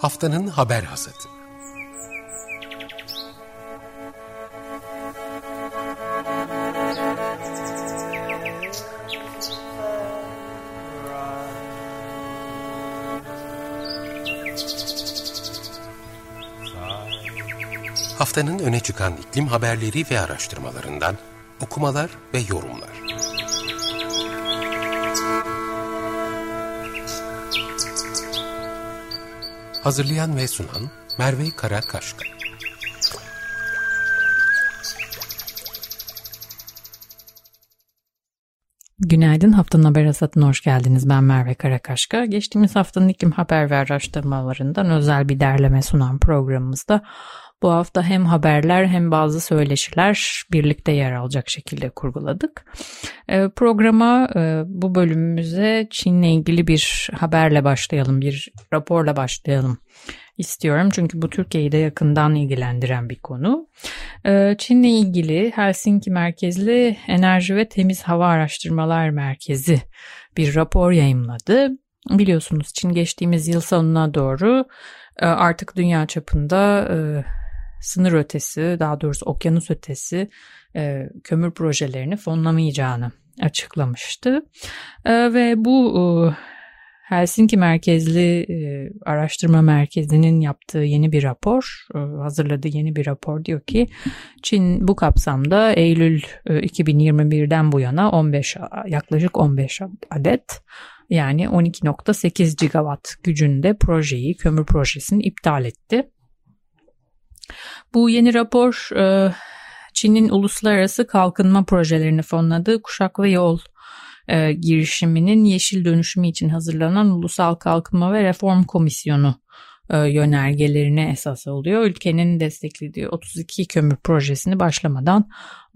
Haftanın haber hasadı. Haftanın öne çıkan iklim haberleri ve araştırmalarından okumalar ve yorumlar. Hazırlayan ve sunan Merve Karakaşka. Günaydın, haftanın haber hasatına hoş geldiniz. Ben Merve Karakaşka. Geçtiğimiz haftanın iklim haber ve araştırmalarından özel bir derleme sunan programımızda bu hafta hem haberler hem bazı söyleşiler birlikte yer alacak şekilde kurguladık. Ee, programa e, bu bölümümüze Çin'le ilgili bir haberle başlayalım, bir raporla başlayalım istiyorum. Çünkü bu Türkiye'yi de yakından ilgilendiren bir konu. Ee, Çin'le ilgili Helsinki merkezli Enerji ve Temiz Hava Araştırmalar Merkezi bir rapor yayımladı. Biliyorsunuz Çin geçtiğimiz yıl sonuna doğru e, artık dünya çapında e, sınır ötesi, daha doğrusu okyanus ötesi kömür projelerini fonlamayacağını açıklamıştı. E, ve bu e, Helsinki merkezli e, araştırma merkezinin yaptığı yeni bir rapor, e, hazırladığı yeni bir rapor diyor ki Çin bu kapsamda Eylül e, 2021'den bu yana 15 yaklaşık 15 adet yani 12.8 gigawatt gücünde projeyi, kömür projesini iptal etti. Bu yeni rapor Çin'in uluslararası kalkınma projelerini fonladığı Kuşak ve Yol e, girişiminin yeşil dönüşümü için hazırlanan Ulusal Kalkınma ve Reform Komisyonu e, yönergelerine esas oluyor. Ülkenin desteklediği 32 kömür projesini başlamadan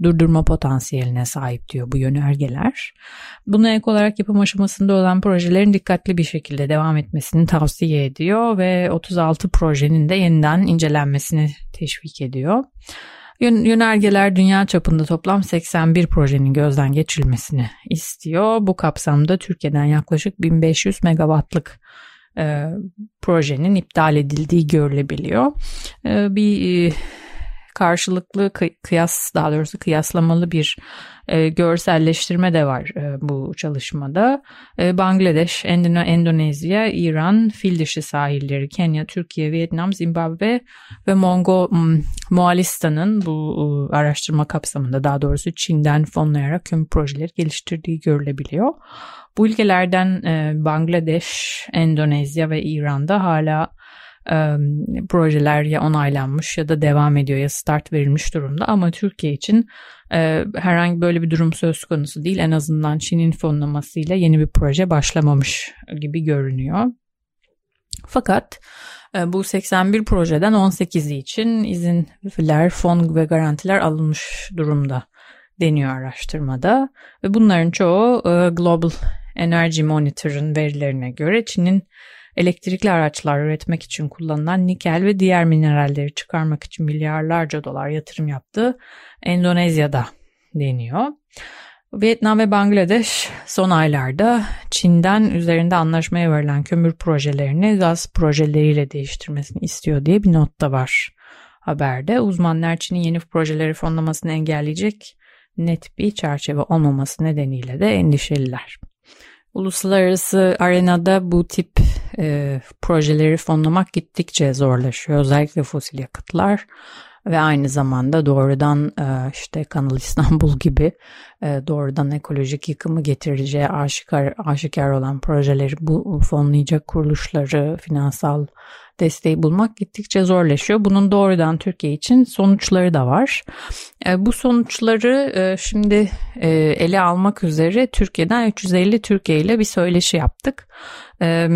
durdurma potansiyeline sahip diyor bu yönergeler. Buna ek olarak yapım aşamasında olan projelerin dikkatli bir şekilde devam etmesini tavsiye ediyor ve 36 projenin de yeniden incelenmesini teşvik ediyor. Yönergeler dünya çapında toplam 81 projenin gözden geçirilmesini istiyor. Bu kapsamda Türkiye'den yaklaşık 1500 megawattlık e, projenin iptal edildiği görülebiliyor. E, bir e, karşılıklı kıyas daha doğrusu kıyaslamalı bir e, görselleştirme de var e, bu çalışmada. E, Bangladeş, Endone Endonezya, İran, fil dişi sahilleri, Kenya, Türkiye, Vietnam, Zimbabwe ve Mongo Moğolistan'ın bu e, araştırma kapsamında daha doğrusu Çin'den fonlayarak kömür projeleri geliştirdiği görülebiliyor. Bu ülkelerden e, Bangladeş, Endonezya ve İran'da hala e, projeler ya onaylanmış ya da devam ediyor ya start verilmiş durumda ama Türkiye için e, herhangi böyle bir durum söz konusu değil. En azından Çin'in fonlamasıyla yeni bir proje başlamamış gibi görünüyor. Fakat e, bu 81 projeden 18'i için izinler, fon ve garantiler alınmış durumda deniyor araştırmada. Ve bunların çoğu e, Global Energy Monitor'ın verilerine göre Çin'in elektrikli araçlar üretmek için kullanılan nikel ve diğer mineralleri çıkarmak için milyarlarca dolar yatırım yaptığı Endonezya'da deniyor. Vietnam ve Bangladeş son aylarda Çin'den üzerinde anlaşmaya verilen kömür projelerini gaz projeleriyle değiştirmesini istiyor diye bir not da var haberde. Uzmanlar Çin'in yeni projeleri fonlamasını engelleyecek net bir çerçeve olmaması nedeniyle de endişeliler. Uluslararası arenada bu tip e, projeleri fonlamak gittikçe zorlaşıyor. Özellikle fosil yakıtlar ve aynı zamanda doğrudan e, işte Kanal İstanbul gibi e, doğrudan ekolojik yıkımı getireceği aşikar, aşikar olan projeleri bu fonlayacak kuruluşları finansal desteği bulmak gittikçe zorlaşıyor. Bunun doğrudan Türkiye için sonuçları da var. E, bu sonuçları e, şimdi e, ele almak üzere Türkiye'den 350 Türkiye ile bir söyleşi yaptık. E,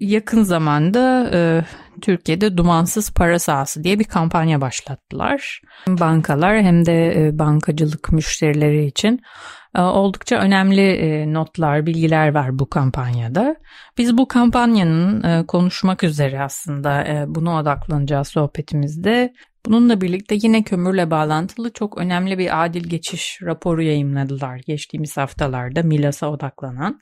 yakın zamanda e, Türkiye'de dumansız para sahası diye bir kampanya başlattılar. Bankalar hem de e, bankacılık müşterileri için e, oldukça önemli e, notlar, bilgiler var bu kampanyada. Biz bu kampanyanın e, konuşmak üzere aslında e, buna odaklanacağız sohbetimizde. Bununla birlikte yine kömürle bağlantılı çok önemli bir adil geçiş raporu yayınladılar geçtiğimiz haftalarda Milas'a odaklanan.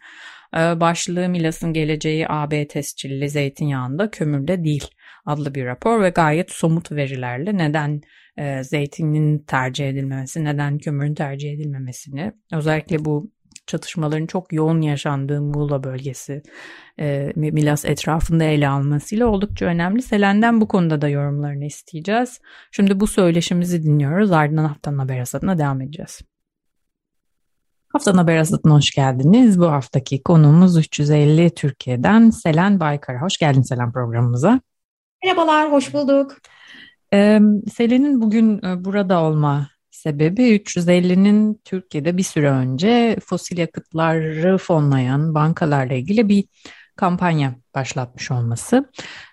Ee, başlığı Milas'ın geleceği AB tescilli zeytinyağında kömürde değil adlı bir rapor ve gayet somut verilerle neden e, zeytinin tercih edilmemesi, neden kömürün tercih edilmemesini özellikle bu çatışmaların çok yoğun yaşandığı Muğla bölgesi e, Milas etrafında ele almasıyla oldukça önemli. Selen'den bu konuda da yorumlarını isteyeceğiz. Şimdi bu söyleşimizi dinliyoruz. Ardından haftanın haber devam edeceğiz. Haftanın haber hasatına hoş geldiniz. Bu haftaki konuğumuz 350 Türkiye'den Selen Baykara. Hoş geldin Selen programımıza. Merhabalar, hoş bulduk. Ee, Selen'in bugün e, burada olma sebebi 350'nin Türkiye'de bir süre önce fosil yakıtları fonlayan bankalarla ilgili bir kampanya başlatmış olması.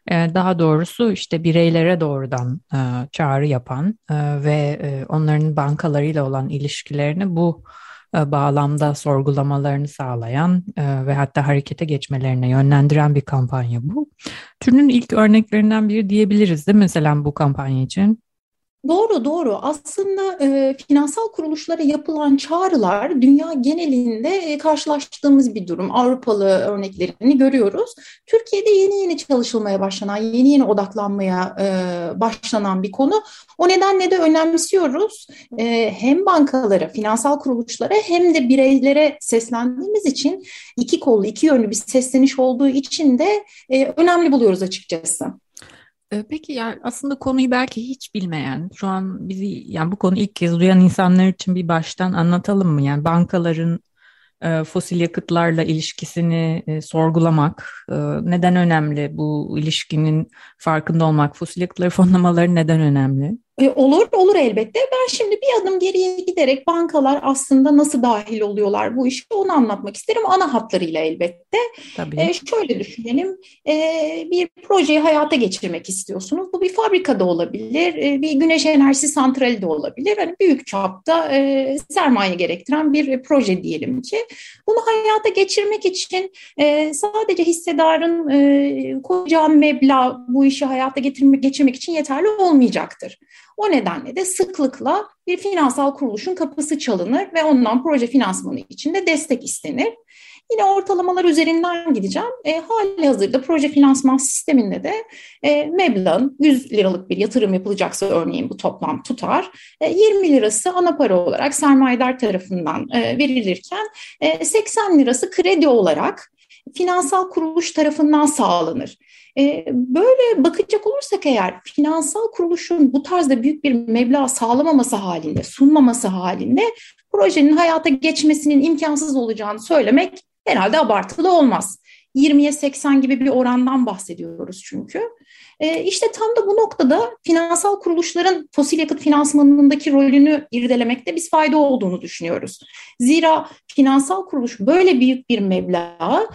Daha doğrusu işte bireylere doğrudan e, çağrı yapan e, ve onların bankalarıyla olan ilişkilerini bu bağlamda sorgulamalarını sağlayan e, ve hatta harekete geçmelerine yönlendiren bir kampanya bu. Türünün ilk örneklerinden biri diyebiliriz mi mesela bu kampanya için? Doğru doğru. Aslında e, finansal kuruluşlara yapılan çağrılar dünya genelinde e, karşılaştığımız bir durum. Avrupalı örneklerini görüyoruz. Türkiye'de yeni yeni çalışılmaya başlanan, yeni yeni odaklanmaya e, başlanan bir konu. O nedenle de önemsiyoruz. E, hem bankalara, finansal kuruluşlara hem de bireylere seslendiğimiz için iki kollu, iki yönlü bir sesleniş olduğu için de e, önemli buluyoruz açıkçası. Ee, peki yani aslında konuyu belki hiç bilmeyen, şu an bizi yani bu konu ilk kez duyan insanlar için bir baştan anlatalım mı? Yani bankaların e, fosil yakıtlarla ilişkisini e, sorgulamak e, neden önemli? Bu ilişkinin farkında olmak, fosil yakıtları fonlamaları neden önemli? E, olur, olur elbette. Ben şimdi bir adım geriye giderek bankalar aslında nasıl dahil oluyorlar bu işe onu anlatmak isterim. Ana hatlarıyla elbette. Tabii. E, şöyle düşünelim, e, bir projeyi hayata geçirmek istiyorsunuz. Bu bir fabrikada olabilir, e, bir güneş enerjisi santrali de olabilir. Hani büyük çapta e, sermaye gerektiren bir proje diyelim ki. Bunu hayata geçirmek için e, sadece hissedarın e, koyacağı meblağ bu işi hayata getirmek, geçirmek için yeterli olmayacaktır. O nedenle de sıklıkla bir finansal kuruluşun kapısı çalınır ve ondan proje finansmanı için de destek istenir. Yine ortalamalar üzerinden gideceğim. E, hali hazırda proje finansman sisteminde de e, meblağın 100 liralık bir yatırım yapılacaksa örneğin bu toplam tutar. E, 20 lirası ana para olarak sermayedar tarafından e, verilirken e, 80 lirası kredi olarak finansal kuruluş tarafından sağlanır. Böyle bakacak olursak eğer finansal kuruluşun bu tarzda büyük bir meblağ sağlamaması halinde, sunmaması halinde projenin hayata geçmesinin imkansız olacağını söylemek herhalde abartılı olmaz. 20'ye 80 gibi bir orandan bahsediyoruz çünkü. E, işte tam da bu noktada finansal kuruluşların fosil yakıt finansmanındaki rolünü irdelemekte biz fayda olduğunu düşünüyoruz. Zira finansal kuruluş böyle büyük bir meblağı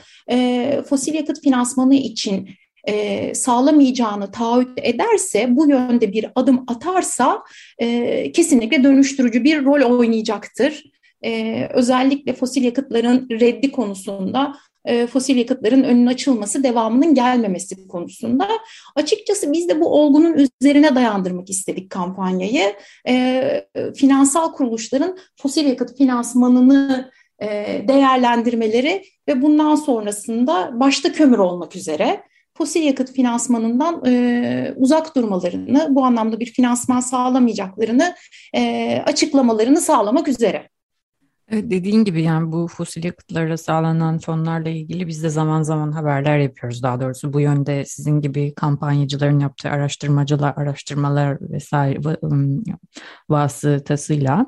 fosil yakıt finansmanı için e, sağlamayacağını taahhüt ederse, bu yönde bir adım atarsa e, kesinlikle dönüştürücü bir rol oynayacaktır. E, özellikle fosil yakıtların reddi konusunda e, fosil yakıtların önünün açılması, devamının gelmemesi konusunda. Açıkçası biz de bu olgunun üzerine dayandırmak istedik kampanyayı. E, finansal kuruluşların fosil yakıt finansmanını e, değerlendirmeleri ve bundan sonrasında başta kömür olmak üzere fosil yakıt finansmanından e, uzak durmalarını, bu anlamda bir finansman sağlamayacaklarını e, açıklamalarını sağlamak üzere. Evet, dediğin gibi yani bu fosil yakıtlara sağlanan fonlarla ilgili biz de zaman zaman haberler yapıyoruz. Daha doğrusu bu yönde sizin gibi kampanyacıların yaptığı araştırmacılar, araştırmalar vesaire vasıtasıyla.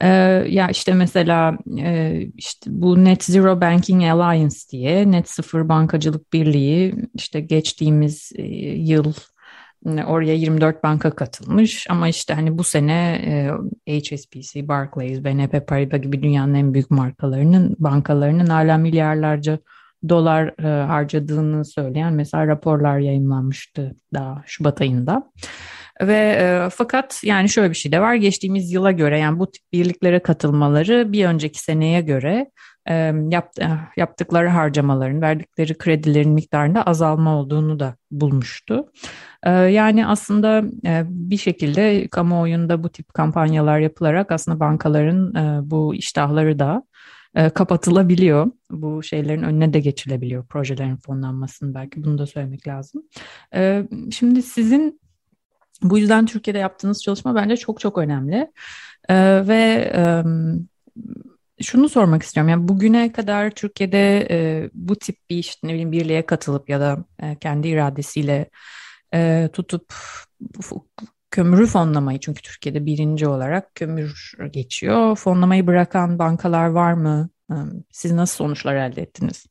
Ee, ya işte mesela e, işte bu Net Zero Banking Alliance diye Net Sıfır Bankacılık Birliği işte geçtiğimiz e, yıl Oraya 24 banka katılmış ama işte hani bu sene e, HSBC, Barclays, BNP Paribas gibi dünyanın en büyük markalarının bankalarının hala milyarlarca dolar e, harcadığını söyleyen mesela raporlar yayınlanmıştı daha Şubat ayında. Ve e, fakat yani şöyle bir şey de var geçtiğimiz yıla göre yani bu tip birliklere katılmaları bir önceki seneye göre e, yapt, e, yaptıkları harcamaların verdikleri kredilerin miktarında azalma olduğunu da bulmuştu. E, yani aslında e, bir şekilde kamuoyunda bu tip kampanyalar yapılarak aslında bankaların e, bu iştahları da e, kapatılabiliyor. Bu şeylerin önüne de geçilebiliyor projelerin fonlanmasını belki bunu da söylemek lazım. E, şimdi sizin bu yüzden Türkiye'de yaptığınız çalışma bence çok çok önemli. E, ve e, şunu sormak istiyorum. Yani bugüne kadar Türkiye'de e, bu tip bir işte ne bileyim birliğe katılıp ya da e, kendi iradesiyle e, tutup kömürü fonlamayı çünkü Türkiye'de birinci olarak kömür geçiyor. Fonlamayı bırakan bankalar var mı? Siz nasıl sonuçlar elde ettiniz?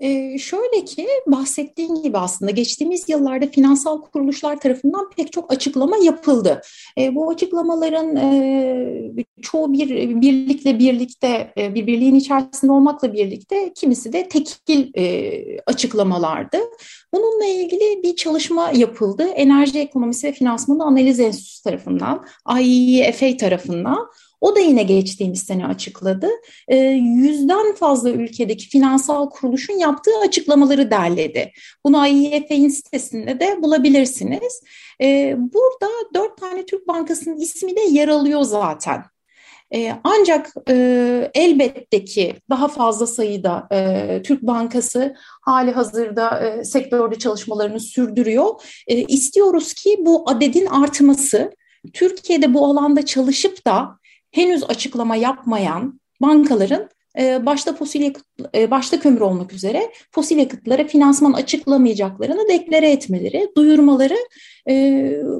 Ee, şöyle ki bahsettiğin gibi aslında geçtiğimiz yıllarda finansal kuruluşlar tarafından pek çok açıklama yapıldı. E, bu açıklamaların e, çoğu bir birlikle birlikte e, bir birliğin içerisinde olmakla birlikte kimisi de tekil e, açıklamalardı. Bununla ilgili bir çalışma yapıldı. Enerji Ekonomisi ve Finansmanı Analiz Enstitüsü tarafından, IEFA tarafından. O da yine geçtiğimiz sene açıkladı. E, yüzden fazla ülkedeki finansal kuruluşun yaptığı açıklamaları derledi. Bunu IEF'in sitesinde de bulabilirsiniz. E, burada dört tane Türk Bankası'nın ismi de yer alıyor zaten. E, ancak e, elbette ki daha fazla sayıda e, Türk Bankası hali hazırda e, sektörde çalışmalarını sürdürüyor. E, istiyoruz ki bu adedin artması, Türkiye'de bu alanda çalışıp da henüz açıklama yapmayan bankaların e, başta fosil yakıt, e, başta kömür olmak üzere fosil yakıtlara finansman açıklamayacaklarını deklare etmeleri, duyurmaları. E,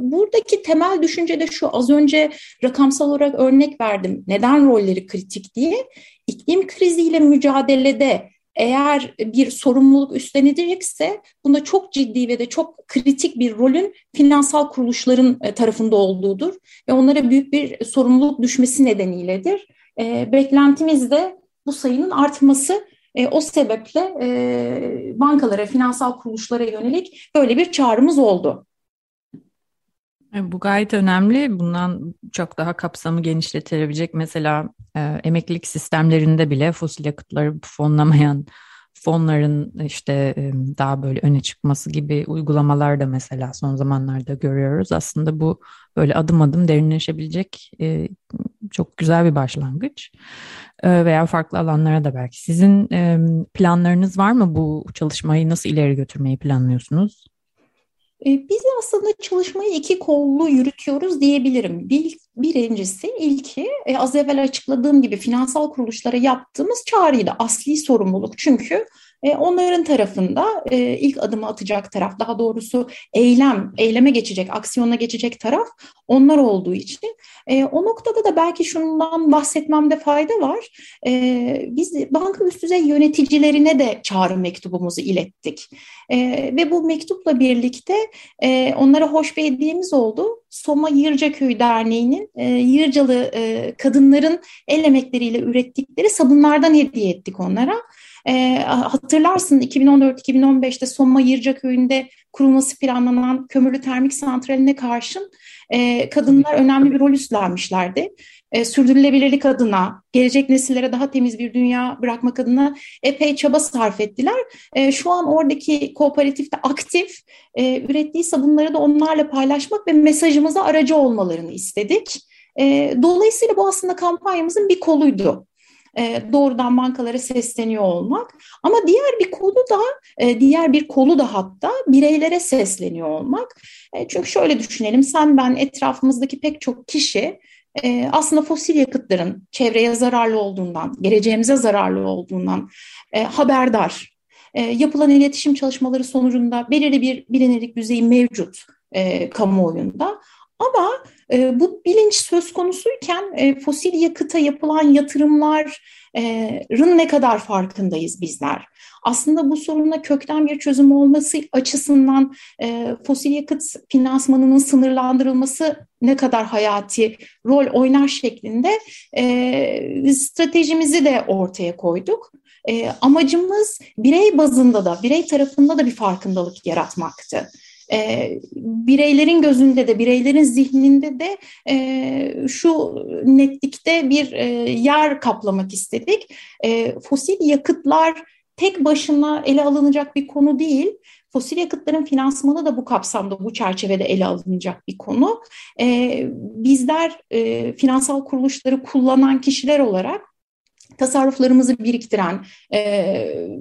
buradaki temel düşünce de şu, az önce rakamsal olarak örnek verdim. Neden rolleri kritik diye. İklim kriziyle mücadelede eğer bir sorumluluk üstlenilecekse bunda çok ciddi ve de çok kritik bir rolün finansal kuruluşların e, tarafında olduğudur ve onlara büyük bir sorumluluk düşmesi nedeniyledir. E, beklentimiz de bu sayının artması. E, o sebeple e, bankalara, finansal kuruluşlara yönelik böyle bir çağrımız oldu. E, bu gayet önemli. Bundan çok daha kapsamı genişletilebilecek mesela e, emeklilik sistemlerinde bile fosil yakıtları fonlamayan fonların işte e, daha böyle öne çıkması gibi uygulamalar da mesela son zamanlarda görüyoruz. Aslında bu böyle adım adım derinleşebilecek e, çok güzel bir başlangıç e, veya farklı alanlara da belki. Sizin e, planlarınız var mı bu çalışmayı nasıl ileri götürmeyi planlıyorsunuz? E, biz aslında çalışmayı iki kollu yürütüyoruz diyebilirim. Bir, birincisi ilki e, az evvel açıkladığım gibi finansal kuruluşlara yaptığımız çağrıydı. Asli sorumluluk çünkü e, onların tarafında e, ilk adımı atacak taraf, daha doğrusu eylem, eyleme geçecek, aksiyona geçecek taraf onlar olduğu için. E, o noktada da belki şundan bahsetmemde fayda var. Biz banka üst düzey yöneticilerine de çağrı mektubumuzu ilettik. Ve bu mektupla birlikte onlara hoş bir hediyemiz oldu. Soma Yırcaköy Derneği'nin Yırcalı kadınların el emekleriyle ürettikleri sabunlardan hediye ettik onlara. E, hatırlarsın 2014-2015'te Soma Yırca Köyü'nde kurulması planlanan kömürlü termik santraline karşın e, kadınlar önemli bir rol üstlenmişlerdi. E, sürdürülebilirlik adına, gelecek nesillere daha temiz bir dünya bırakmak adına epey çaba sarf ettiler. E, şu an oradaki kooperatifte aktif, e, ürettiği sabunları da onlarla paylaşmak ve mesajımıza aracı olmalarını istedik. E, dolayısıyla bu aslında kampanyamızın bir koluydu e, doğrudan bankalara sesleniyor olmak. Ama diğer bir kolu da e, diğer bir kolu da hatta bireylere sesleniyor olmak. E, çünkü şöyle düşünelim sen ben etrafımızdaki pek çok kişi aslında fosil yakıtların çevreye zararlı olduğundan, geleceğimize zararlı olduğundan haberdar. Yapılan iletişim çalışmaları sonucunda belirli bir bilinirlik düzeyi mevcut kamuoyunda. Ama e, bu bilinç söz konusuyken e, fosil yakıta yapılan yatırımların ne kadar farkındayız bizler? Aslında bu soruna kökten bir çözüm olması açısından e, fosil yakıt finansmanının sınırlandırılması ne kadar hayati rol oynar şeklinde e, stratejimizi de ortaya koyduk. E, amacımız birey bazında da, birey tarafında da bir farkındalık yaratmaktı e, bireylerin gözünde de bireylerin zihninde de e, şu netlikte bir e, yer kaplamak istedik. E, fosil yakıtlar tek başına ele alınacak bir konu değil. Fosil yakıtların finansmanı da bu kapsamda, bu çerçevede ele alınacak bir konu. E, bizler e, finansal kuruluşları kullanan kişiler olarak tasarruflarımızı biriktiren e,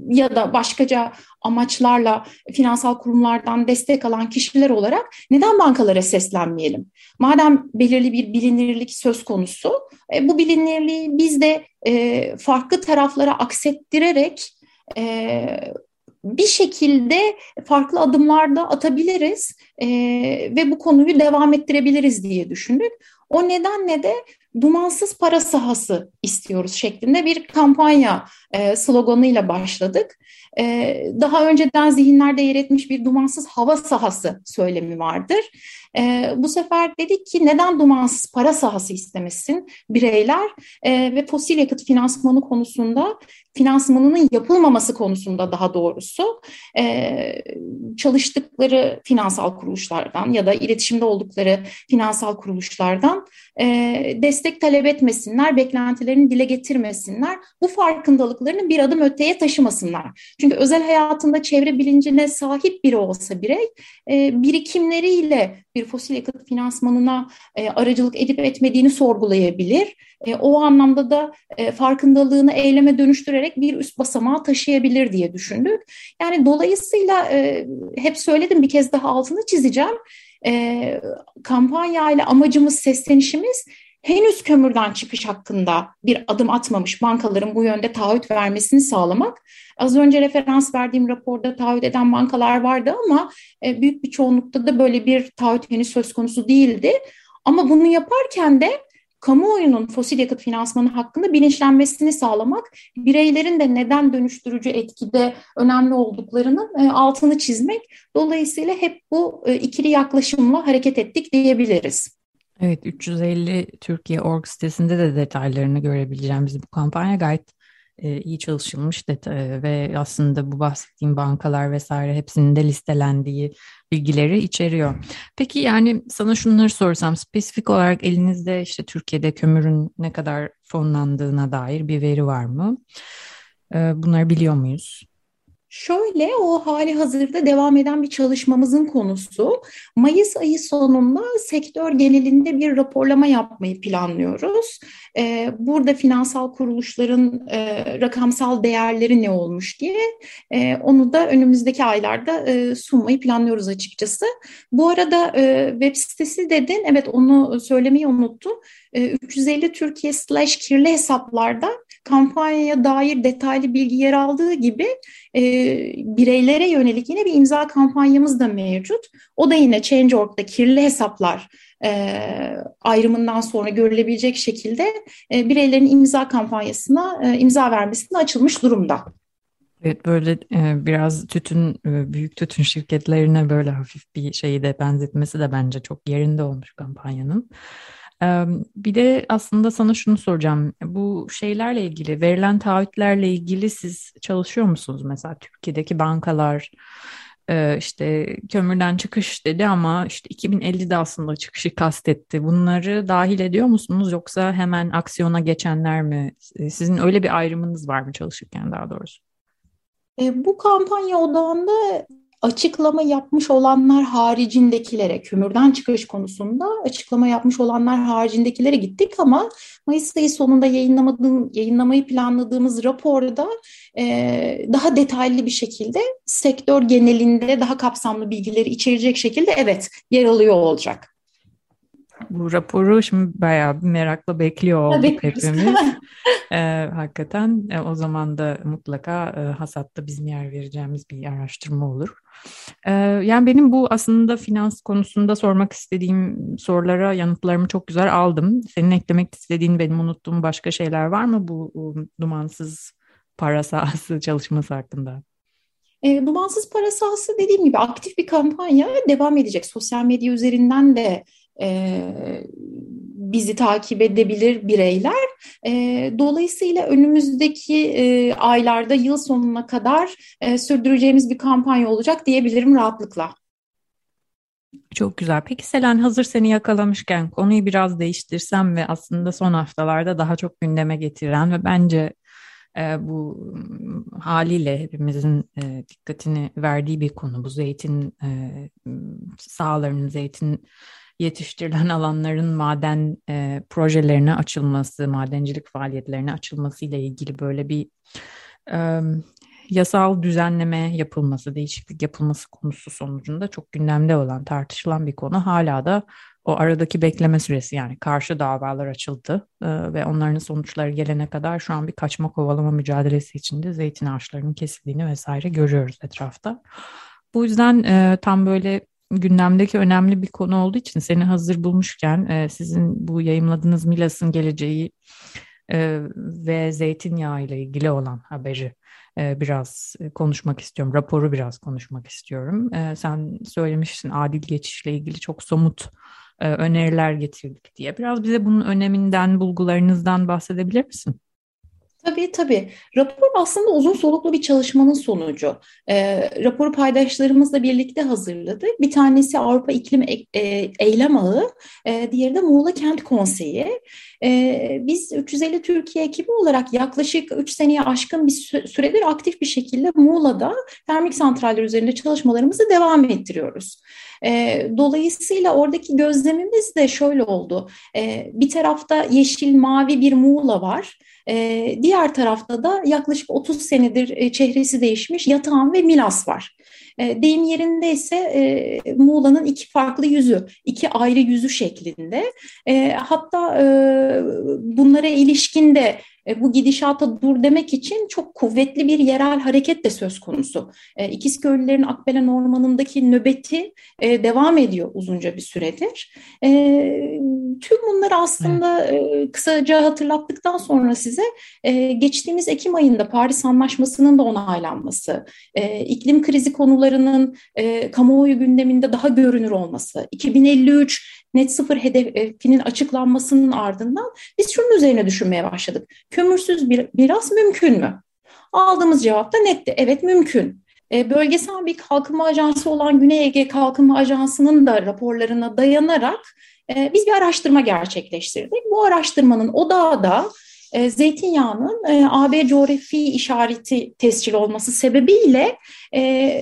ya da başkaca amaçlarla finansal kurumlardan destek alan kişiler olarak neden bankalara seslenmeyelim? Madem belirli bir bilinirlik söz konusu, e, bu bilinirliği biz de e, farklı taraflara aksettirerek e, bir şekilde farklı adımlarda atabiliriz e, ve bu konuyu devam ettirebiliriz diye düşündük. O nedenle de dumansız para sahası istiyoruz şeklinde bir kampanya e, sloganıyla başladık. E, daha önceden zihinlerde yer etmiş bir dumansız hava sahası söylemi vardır. E, bu sefer dedik ki neden dumansız para sahası istemesin bireyler ve fosil yakıt finansmanı konusunda finansmanının yapılmaması konusunda daha doğrusu çalıştıkları finansal kuruluşlardan ya da iletişimde oldukları finansal kuruluşlardan destek talep etmesinler, beklentilerini dile getirmesinler, bu farkındalıklarını bir adım öteye taşımasınlar. Çünkü özel hayatında çevre bilincine sahip biri olsa birey, e, birikimleriyle bir fosil yakıt finansmanına e, aracılık edip etmediğini sorgulayabilir. E, o anlamda da e, farkındalığını eyleme dönüştürerek bir üst basamağa taşıyabilir diye düşündük. Yani dolayısıyla e, hep söyledim bir kez daha altını çizeceğim. E, kampanya ile amacımız, seslenişimiz henüz kömürden çıkış hakkında bir adım atmamış bankaların bu yönde taahhüt vermesini sağlamak. Az önce referans verdiğim raporda taahhüt eden bankalar vardı ama e, büyük bir çoğunlukta da böyle bir taahhüt henüz söz konusu değildi. Ama bunu yaparken de kamuoyunun fosil yakıt finansmanı hakkında bilinçlenmesini sağlamak, bireylerin de neden dönüştürücü etkide önemli olduklarının e, altını çizmek. Dolayısıyla hep bu e, ikili yaklaşımla hareket ettik diyebiliriz. Evet 350 Türkiye org sitesinde de detaylarını görebileceğimiz bu kampanya gayet e, iyi çalışılmış detay ve aslında bu bahsettiğim bankalar vesaire hepsinin de listelendiği bilgileri içeriyor. Peki yani sana şunları sorsam spesifik olarak elinizde işte Türkiye'de kömürün ne kadar fonlandığına dair bir veri var mı? E, bunları biliyor muyuz? Şöyle o hali hazırda devam eden bir çalışmamızın konusu. Mayıs ayı sonunda sektör genelinde bir raporlama yapmayı planlıyoruz. Ee, burada finansal kuruluşların e, rakamsal değerleri ne olmuş diye e, onu da önümüzdeki aylarda e, sunmayı planlıyoruz açıkçası. Bu arada web sitesi dedin, evet onu söylemeyi unuttum. 350 Türkiye slash kirli hesaplarda kampanyaya dair detaylı bilgi yer aldığı gibi e, bireylere yönelik yine bir imza kampanyamız da mevcut. O da yine Change.org'da kirli hesaplar e, ayrımından sonra görülebilecek şekilde e, bireylerin imza kampanyasına e, imza vermesine açılmış durumda. Evet böyle e, biraz tütün e, büyük tütün şirketlerine böyle hafif bir şeyi de benzetmesi de bence çok yerinde olmuş kampanyanın. Bir de aslında sana şunu soracağım. Bu şeylerle ilgili, verilen taahhütlerle ilgili siz çalışıyor musunuz? Mesela Türkiye'deki bankalar işte kömürden çıkış dedi ama işte 2050'de aslında çıkışı kastetti. Bunları dahil ediyor musunuz yoksa hemen aksiyona geçenler mi? Sizin öyle bir ayrımınız var mı çalışırken daha doğrusu? E, bu kampanya odağında açıklama yapmış olanlar haricindekilere, kömürden çıkış konusunda açıklama yapmış olanlar haricindekilere gittik ama Mayıs ayı sonunda yayınlamadığım, yayınlamayı planladığımız raporda e, daha detaylı bir şekilde sektör genelinde daha kapsamlı bilgileri içerecek şekilde evet yer alıyor olacak. Bu raporu şimdi bayağı bir merakla bekliyor olduk hepimiz. ee, hakikaten e, o zaman da mutlaka e, hasatta bizim yer vereceğimiz bir araştırma olur. Ee, yani benim bu aslında finans konusunda sormak istediğim sorulara yanıtlarımı çok güzel aldım. Senin eklemek istediğin benim unuttuğum başka şeyler var mı bu, bu dumansız para sahası çalışması hakkında? E, dumansız para sahası dediğim gibi aktif bir kampanya devam edecek. Sosyal medya üzerinden de e, bizi takip edebilir bireyler. E, dolayısıyla önümüzdeki e, aylarda yıl sonuna kadar e, sürdüreceğimiz bir kampanya olacak diyebilirim rahatlıkla. Çok güzel. Peki Selen hazır seni yakalamışken konuyu biraz değiştirsem ve aslında son haftalarda daha çok gündeme getiren ve bence e, bu haliyle hepimizin e, dikkatini verdiği bir konu bu zeytin e, sahalarının zeytin yetiştirilen alanların maden e, projelerine açılması, madencilik faaliyetlerine açılması ile ilgili böyle bir e, yasal düzenleme yapılması, değişiklik yapılması konusu sonucunda çok gündemde olan, tartışılan bir konu. Hala da o aradaki bekleme süresi yani karşı davalar açıldı e, ve onların sonuçları gelene kadar şu an bir kaçma kovalama mücadelesi içinde zeytin ağaçlarının kesildiğini vesaire görüyoruz etrafta. Bu yüzden e, tam böyle gündemdeki önemli bir konu olduğu için seni hazır bulmuşken e, sizin bu yayımladığınız Milas'ın geleceği e, ve zeytinyağı ile ilgili olan haberi e, biraz konuşmak istiyorum. Raporu biraz konuşmak istiyorum. E, sen söylemiştin adil geçişle ilgili çok somut e, öneriler getirdik diye. Biraz bize bunun öneminden, bulgularınızdan bahsedebilir misin? Tabii tabii. Rapor aslında uzun soluklu bir çalışmanın sonucu. E, raporu paydaşlarımızla birlikte hazırladık. Bir tanesi Avrupa İklim e, Eylem Ağı, e, diğeri de Muğla Kent Konseyi. E, biz 350 Türkiye ekibi olarak yaklaşık 3 seneye aşkın bir süredir aktif bir şekilde Muğla'da termik santraller üzerinde çalışmalarımızı devam ettiriyoruz. E, dolayısıyla oradaki gözlemimiz de şöyle oldu. E, bir tarafta yeşil, mavi bir Muğla var. E, diğer tarafta da yaklaşık 30 senedir e, çehresi değişmiş Yatağan ve Milas var. E, deyim yerinde ise e, Muğla'nın iki farklı yüzü, iki ayrı yüzü şeklinde. E, hatta e, bunlara ilişkin de e, bu gidişata dur demek için çok kuvvetli bir yerel hareket de söz konusu. E, İkizköylülerin Akbelen Ormanı'ndaki nöbeti e, devam ediyor uzunca bir süredir. E, tüm bunları aslında e, kısaca hatırlattıktan sonra size e, geçtiğimiz Ekim ayında Paris Anlaşması'nın da onaylanması, e, iklim krizi konularının e, kamuoyu gündeminde daha görünür olması, 2053 net sıfır hedefinin açıklanmasının ardından biz şunun üzerine düşünmeye başladık. Kömürsüz bir miras mümkün mü? Aldığımız cevap da netti. Evet mümkün. E, bölgesel bir kalkınma ajansı olan Güney Ege Kalkınma Ajansı'nın da raporlarına dayanarak e, biz bir araştırma gerçekleştirdik. Bu araştırmanın odağı da e, zeytinyağının e, AB coğrafi işareti tescil olması sebebiyle e,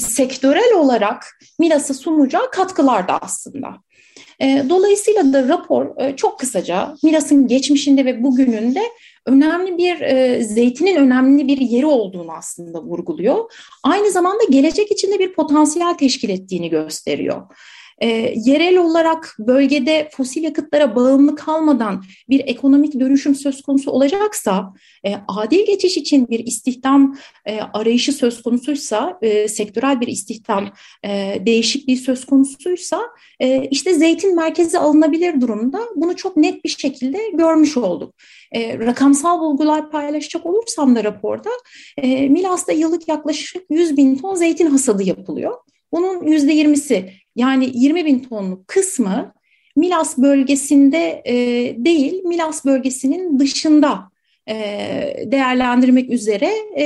sektörel olarak Milas'a sunacağı katkılar da aslında. E, dolayısıyla da rapor e, çok kısaca Milas'ın geçmişinde ve bugününde önemli bir e, zeytinin önemli bir yeri olduğunu aslında vurguluyor. Aynı zamanda gelecek içinde bir potansiyel teşkil ettiğini gösteriyor e, yerel olarak bölgede fosil yakıtlara bağımlı kalmadan bir ekonomik dönüşüm söz konusu olacaksa, e, adil geçiş için bir istihdam e, arayışı söz konusuysa, e, sektörel bir istihdam e, değişikliği söz konusuysa, e, işte zeytin merkezi alınabilir durumda. Bunu çok net bir şekilde görmüş olduk. E, rakamsal bulgular paylaşacak olursam da raporda, e, Milas'ta yıllık yaklaşık 100 bin ton zeytin hasadı yapılıyor. Bunun %20'si yani 20 bin tonluk kısmı Milas bölgesinde e, değil, Milas bölgesinin dışında e, değerlendirmek üzere e,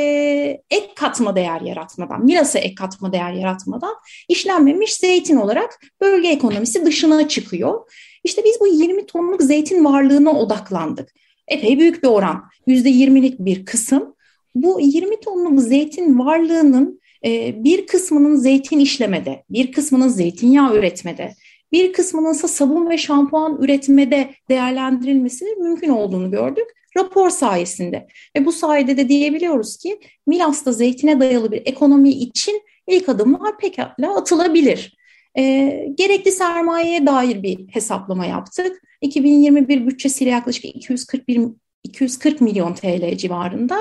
ek katma değer yaratmadan, Milas'a ek katma değer yaratmadan işlenmemiş zeytin olarak bölge ekonomisi dışına çıkıyor. İşte biz bu 20 tonluk zeytin varlığına odaklandık. Epey büyük bir oran, %20'lik bir kısım. Bu 20 tonluk zeytin varlığının e, bir kısmının zeytin işlemede, bir kısmının zeytinyağı üretmede, bir kısmının ise sabun ve şampuan üretmede değerlendirilmesi mümkün olduğunu gördük rapor sayesinde. Ve bu sayede de diyebiliyoruz ki Milas'ta zeytine dayalı bir ekonomi için ilk adımlar pekala atılabilir. E, gerekli sermayeye dair bir hesaplama yaptık. 2021 bütçesiyle yaklaşık 241 240 milyon TL civarında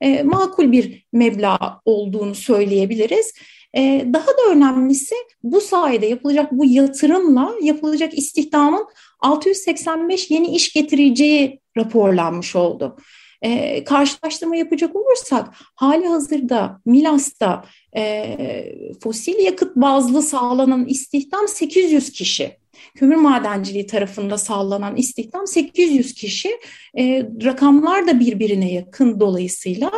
e, makul bir meblağ olduğunu söyleyebiliriz. E, daha da önemlisi bu sayede yapılacak bu yatırımla yapılacak istihdamın 685 yeni iş getireceği raporlanmış oldu. E, karşılaştırma yapacak olursak hali hazırda Milas'ta e, fosil yakıt bazlı sağlanan istihdam 800 kişi kömür madenciliği tarafında sağlanan istihdam 800 kişi. E, rakamlar da birbirine yakın dolayısıyla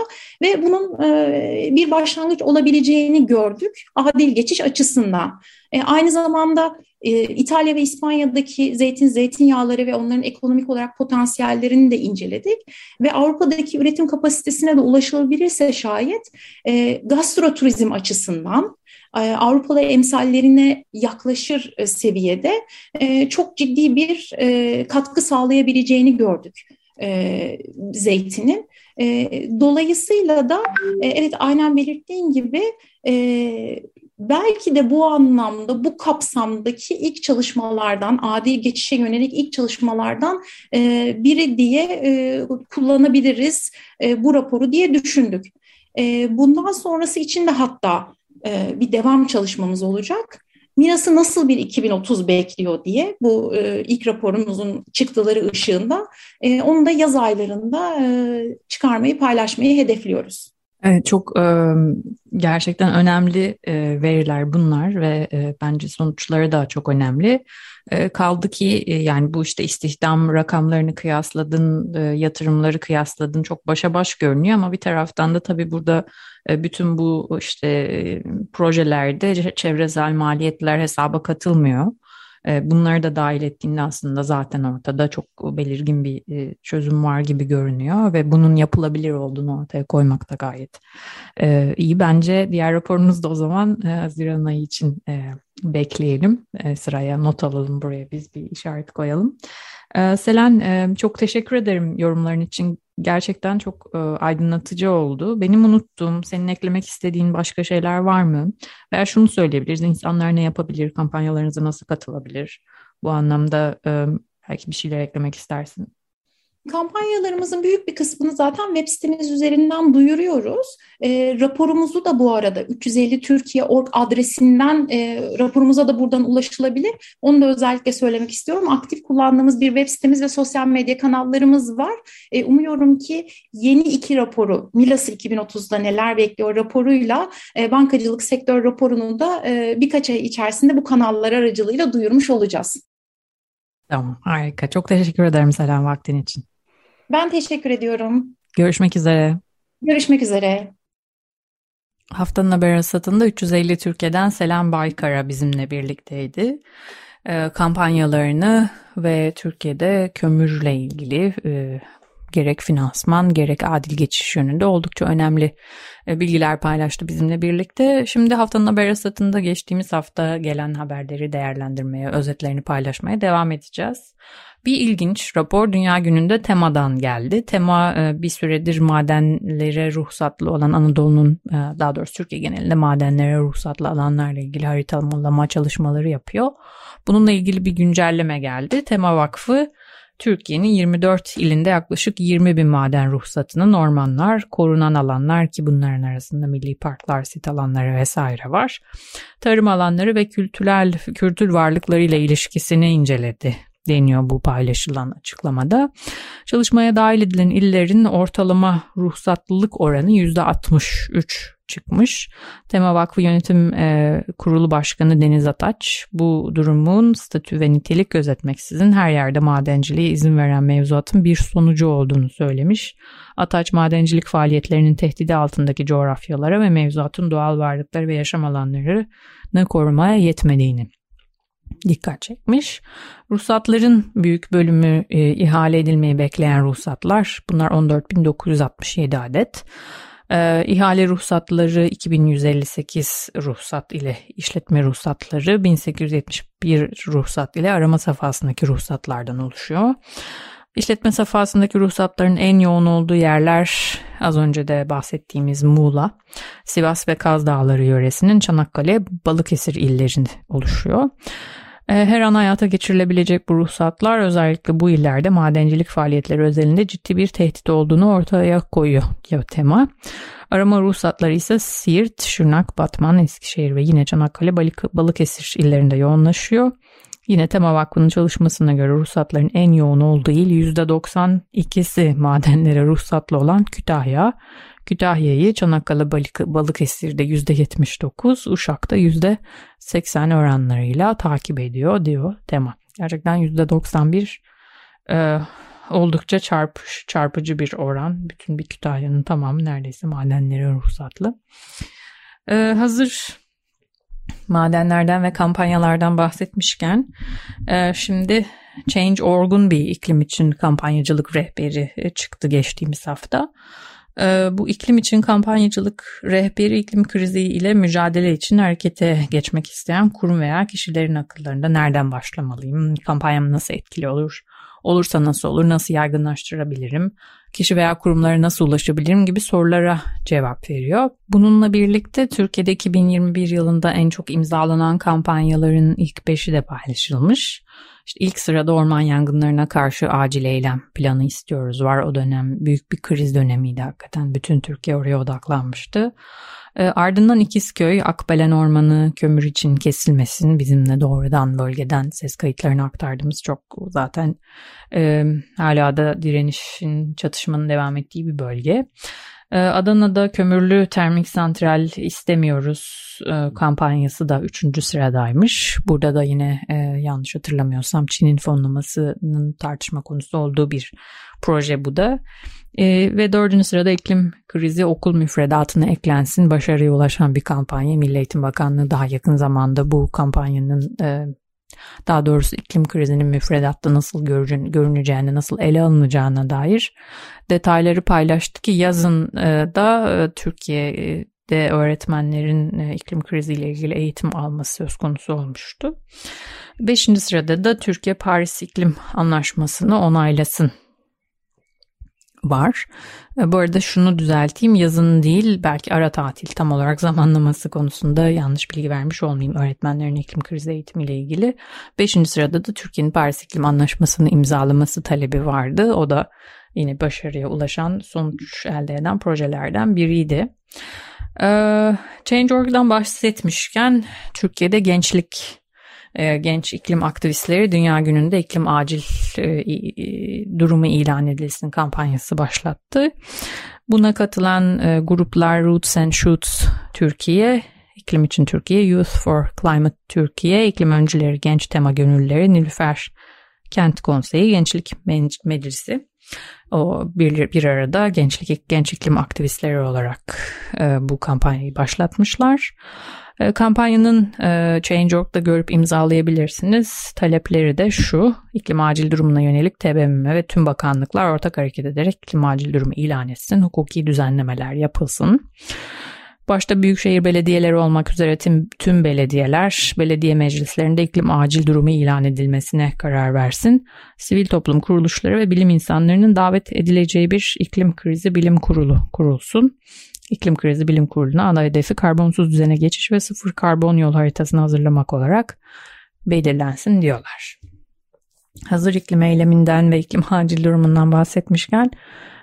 ve bunun e, bir başlangıç olabileceğini gördük adil geçiş açısından. E, aynı zamanda e, İtalya ve İspanya'daki zeytin, zeytinyağları ve onların ekonomik olarak potansiyellerini de inceledik. Ve Avrupa'daki üretim kapasitesine de ulaşılabilirse şayet e, gastroturizm açısından Avrupalı emsallerine yaklaşır seviyede çok ciddi bir katkı sağlayabileceğini gördük zeytinin. Dolayısıyla da evet aynen belirttiğin gibi belki de bu anlamda, bu kapsamdaki ilk çalışmalardan, adil geçişe yönelik ilk çalışmalardan e, biri diye e, kullanabiliriz e, bu raporu diye düşündük. E, bundan sonrası için de hatta e, bir devam çalışmamız olacak. Miras'ı nasıl bir 2030 bekliyor diye bu e, ilk raporumuzun çıktıları ışığında e, onu da yaz aylarında e, çıkarmayı paylaşmayı hedefliyoruz. Evet, çok e, gerçekten önemli e, veriler bunlar ve e, bence sonuçları da çok önemli. E, kaldı ki e, yani bu işte istihdam rakamlarını kıyasladın, e, yatırımları kıyasladın çok başa baş görünüyor ama bir taraftan da tabii burada e, bütün bu işte projelerde çevresel maliyetler hesaba katılmıyor. Bunları da dahil ettiğinde aslında zaten ortada çok belirgin bir çözüm var gibi görünüyor ve bunun yapılabilir olduğunu ortaya koymak da gayet iyi. Bence diğer raporumuz da o zaman Haziran ayı için bekleyelim. Sıraya not alalım buraya biz bir işaret koyalım. Selen çok teşekkür ederim yorumların için gerçekten çok e, aydınlatıcı oldu. Benim unuttuğum, senin eklemek istediğin başka şeyler var mı? Veya şunu söyleyebiliriz, insanlar ne yapabilir, kampanyalarınıza nasıl katılabilir? Bu anlamda e, belki bir şeyler eklemek istersin. Kampanyalarımızın büyük bir kısmını zaten web sitemiz üzerinden duyuruyoruz. E, raporumuzu da bu arada 350 Türkiye org adresinden e, raporumuza da buradan ulaşılabilir. Onu da özellikle söylemek istiyorum. Aktif kullandığımız bir web sitemiz ve sosyal medya kanallarımız var. E, umuyorum ki yeni iki raporu, Milas 2030'da neler bekliyor raporuyla e, bankacılık sektör raporunu da e, birkaç ay içerisinde bu kanallar aracılığıyla duyurmuş olacağız. Tamam harika. Çok teşekkür ederim Selam vaktin için. Ben teşekkür ediyorum. Görüşmek üzere. Görüşmek üzere. Haftanın haber hasatında 350 Türkiye'den Selam Baykara bizimle birlikteydi. E, kampanyalarını ve Türkiye'de kömürle ilgili e, gerek finansman gerek adil geçiş yönünde oldukça önemli e, bilgiler paylaştı bizimle birlikte. Şimdi haftanın haber hasatında geçtiğimiz hafta gelen haberleri değerlendirmeye, özetlerini paylaşmaya devam edeceğiz. Bir ilginç rapor Dünya Günü'nde TEMA'dan geldi. TEMA e, bir süredir madenlere ruhsatlı olan Anadolu'nun e, daha doğrusu Türkiye genelinde madenlere ruhsatlı alanlarla ilgili haritalama çalışmaları yapıyor. Bununla ilgili bir güncelleme geldi. TEMA Vakfı Türkiye'nin 24 ilinde yaklaşık 20 bin maden ruhsatının ormanlar, korunan alanlar ki bunların arasında milli parklar, sit alanları vesaire var. Tarım alanları ve kültürel kültür varlıklarıyla ilişkisini inceledi deniyor bu paylaşılan açıklamada. Çalışmaya dahil edilen illerin ortalama ruhsatlılık oranı %63 çıkmış. Tema Vakfı Yönetim e, Kurulu Başkanı Deniz Ataç bu durumun statü ve nitelik gözetmeksizin her yerde madenciliğe izin veren mevzuatın bir sonucu olduğunu söylemiş. Ataç madencilik faaliyetlerinin tehdidi altındaki coğrafyalara ve mevzuatın doğal varlıkları ve yaşam alanlarını korumaya yetmediğini dikkat çekmiş. Ruhsatların büyük bölümü e, ihale edilmeyi bekleyen ruhsatlar. Bunlar 14.967 adet. E, ihale ruhsatları 2158 ruhsat ile işletme ruhsatları 1871 ruhsat ile arama safhasındaki ruhsatlardan oluşuyor. İşletme safhasındaki ruhsatların en yoğun olduğu yerler az önce de bahsettiğimiz Muğla, Sivas ve Kaz Dağları yöresinin Çanakkale, Balıkesir illerinde oluşuyor. Ee, her an hayata geçirilebilecek bu ruhsatlar özellikle bu illerde madencilik faaliyetleri özelinde ciddi bir tehdit olduğunu ortaya koyuyor tema. Arama ruhsatları ise Siirt, Şırnak, Batman, Eskişehir ve yine Çanakkale, Balık, Balıkesir illerinde yoğunlaşıyor. Yine Tema Vakfı'nın çalışmasına göre ruhsatların en yoğun olduğu il %92'si madenlere ruhsatlı olan Kütahya. Kütahya'yı Çanakkale Balık, Balıkesir'de %79, Uşak'ta %80 oranlarıyla takip ediyor diyor Tema. Gerçekten %91 e, oldukça çarp, çarpıcı bir oran. Bütün bir Kütahya'nın tamamı neredeyse madenlere ruhsatlı. E, hazır madenlerden ve kampanyalardan bahsetmişken e, şimdi Change.org'un bir iklim için kampanyacılık rehberi e, çıktı geçtiğimiz hafta. Ee, bu iklim için kampanyacılık rehberi iklim krizi ile mücadele için harekete geçmek isteyen kurum veya kişilerin akıllarında nereden başlamalıyım, kampanyam nasıl etkili olur, olursa nasıl olur, nasıl yaygınlaştırabilirim, kişi veya kurumlara nasıl ulaşabilirim gibi sorulara cevap veriyor. Bununla birlikte Türkiye'de 2021 yılında en çok imzalanan kampanyaların ilk beşi de paylaşılmış. İşte ilk sırada orman yangınlarına karşı acil eylem planı istiyoruz var. O dönem büyük bir kriz dönemiydi hakikaten. Bütün Türkiye oraya odaklanmıştı. E, ardından İkizköy, Akbelen Ormanı kömür için kesilmesin bizimle doğrudan bölgeden ses kayıtlarını aktardığımız çok zaten e, hala da direnişin çatışmanın devam ettiği bir bölge. Ee, Adana'da kömürlü termik santral istemiyoruz e, kampanyası da 3. sıradaymış. Burada da yine e, yanlış hatırlamıyorsam Çin'in fonlamasının tartışma konusu olduğu bir proje bu da. E, ve dördüncü sırada iklim krizi okul müfredatına eklensin başarıya ulaşan bir kampanya. Milli Eğitim Bakanlığı daha yakın zamanda bu kampanyanın daha doğrusu iklim krizinin müfredatta nasıl görüneceğine, nasıl ele alınacağına dair detayları paylaştı ki yazın e, da e, Türkiye'de öğretmenlerin e, iklim kriziyle ilgili eğitim alması söz konusu olmuştu. Beşinci sırada da Türkiye Paris İklim Anlaşması'nı onaylasın var. E, bu arada şunu düzelteyim yazın değil belki ara tatil tam olarak zamanlaması konusunda yanlış bilgi vermiş olmayayım öğretmenlerin iklim krizi eğitimiyle ilgili. Beşinci sırada da Türkiye'nin Paris İklim Anlaşması'nı imzalaması talebi vardı. O da yine başarıya ulaşan sonuç elde eden projelerden biriydi. Ee, Change.org'dan bahsetmişken Türkiye'de gençlik genç iklim aktivistleri Dünya Günü'nde iklim acil e, durumu ilan edilsin kampanyası başlattı. Buna katılan e, gruplar Roots and Shoots Türkiye, İklim için Türkiye, Youth for Climate Türkiye, İklim Öncüleri Genç Tema Gönüllüleri, Nilüfer Kent Konseyi, Gençlik Meclisi. O bir, bir arada gençlik genç iklim aktivistleri olarak e, bu kampanyayı başlatmışlar. E, kampanyanın e, Change.org'da görüp imzalayabilirsiniz. Talepleri de şu, iklim acil durumuna yönelik TBMM ve tüm bakanlıklar ortak hareket ederek iklim acil durumu ilan etsin, hukuki düzenlemeler yapılsın. Başta büyükşehir belediyeleri olmak üzere tüm, tüm belediyeler belediye meclislerinde iklim acil durumu ilan edilmesine karar versin. Sivil toplum kuruluşları ve bilim insanlarının davet edileceği bir iklim krizi bilim kurulu kurulsun. İklim Krizi Bilim Kurulu'na ana hedefi karbonsuz düzene geçiş ve sıfır karbon yol haritasını hazırlamak olarak belirlensin diyorlar. Hazır iklim eyleminden ve iklim acil durumundan bahsetmişken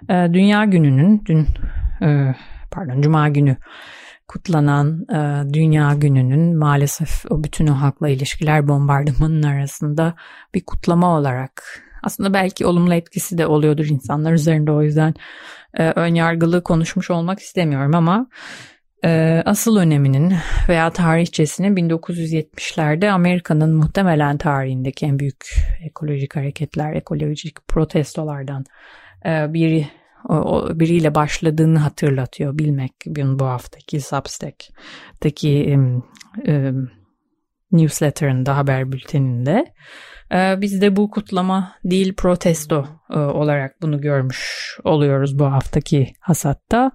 e, Dünya Günü'nün dün e, pardon Cuma günü kutlanan e, Dünya Günü'nün maalesef o bütün o halkla ilişkiler bombardımanın arasında bir kutlama olarak aslında belki olumlu etkisi de oluyordur insanlar üzerinde o yüzden e, ön yargılı konuşmuş olmak istemiyorum ama e, asıl öneminin veya tarihçesini 1970'lerde Amerika'nın muhtemelen tarihindeki en büyük ekolojik hareketler, ekolojik protestolardan e, biri o, biriyle başladığını hatırlatıyor bilmek bu haftaki Substack'taki e, newsletter'ında haber bülteninde. Ee, biz de bu kutlama değil protesto e, olarak bunu görmüş oluyoruz bu haftaki hasatta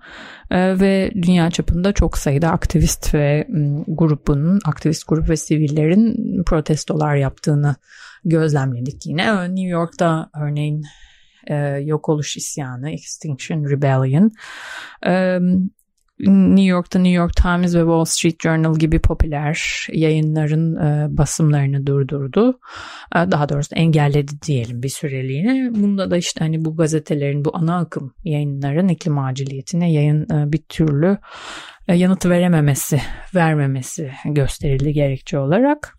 ee, ve dünya çapında çok sayıda aktivist ve grubun, aktivist grup ve sivillerin protestolar yaptığını gözlemledik yine. Ee, New York'ta örneğin e, yok oluş isyanı, Extinction Rebellion New York'ta New York Times ve Wall Street Journal gibi popüler yayınların e, basımlarını durdurdu. E, daha doğrusu engelledi diyelim bir süreliğine. Bunda da işte hani bu gazetelerin bu ana akım yayınların iklim aciliyetine yayın e, bir türlü e, yanıt verememesi, vermemesi gösterildi gerekçe olarak.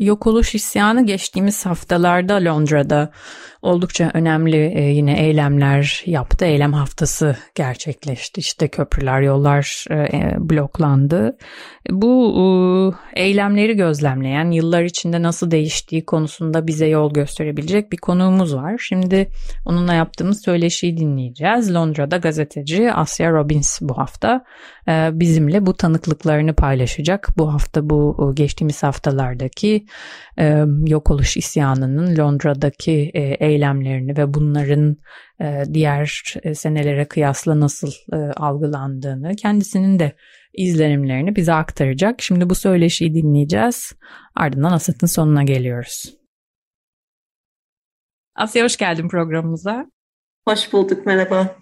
Yok oluş isyanı geçtiğimiz haftalarda Londra'da oldukça önemli e, yine eylemler yaptı. Eylem haftası gerçekleşti. İşte köprüler, yollar e, e bloklandı. Bu e, eylemleri gözlemleyen, yıllar içinde nasıl değiştiği konusunda bize yol gösterebilecek bir konuğumuz var. Şimdi onunla yaptığımız söyleşiyi dinleyeceğiz. Londra'da gazeteci Asya Robbins bu hafta e, bizimle bu tanıklıklarını paylaşacak. Bu hafta bu geçtiğimiz haftalardaki e, yok oluş isyanının Londra'daki e, eylemlerini ve bunların e, diğer e, senelere kıyasla nasıl e, algılandığını, kendisinin de izlenimlerini bize aktaracak. Şimdi bu söyleşiyi dinleyeceğiz. Ardından Asat'ın sonuna geliyoruz. Asya hoş geldin programımıza. Hoş bulduk, merhaba.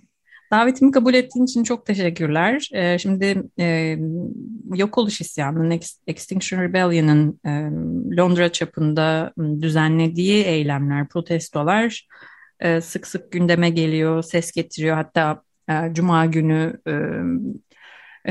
Davetimi kabul ettiğin için çok teşekkürler. Ee, şimdi e, yok oluş isyanının, Extinction Rebellion'ın e, Londra çapında düzenlediği eylemler, protestolar e, sık sık gündeme geliyor, ses getiriyor. Hatta Cuma günü e,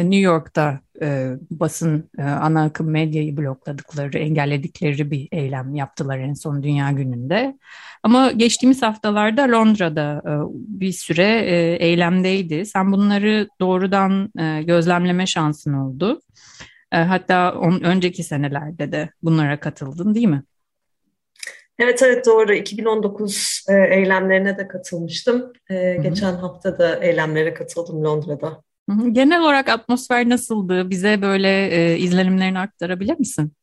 New York'ta e, basın e, ana akım medyayı blokladıkları, engelledikleri bir eylem yaptılar en son Dünya Günü'nde. Ama geçtiğimiz haftalarda Londra'da e, bir süre e, eylemdeydi. Sen bunları doğrudan e, gözlemleme şansın oldu. E, hatta on, önceki senelerde de bunlara katıldın değil mi? Evet evet doğru. 2019 e, eylemlerine de katılmıştım. E, geçen hafta da eylemlere katıldım Londra'da. Genel olarak atmosfer nasıldı? Bize böyle e, izlenimlerini aktarabilir misin?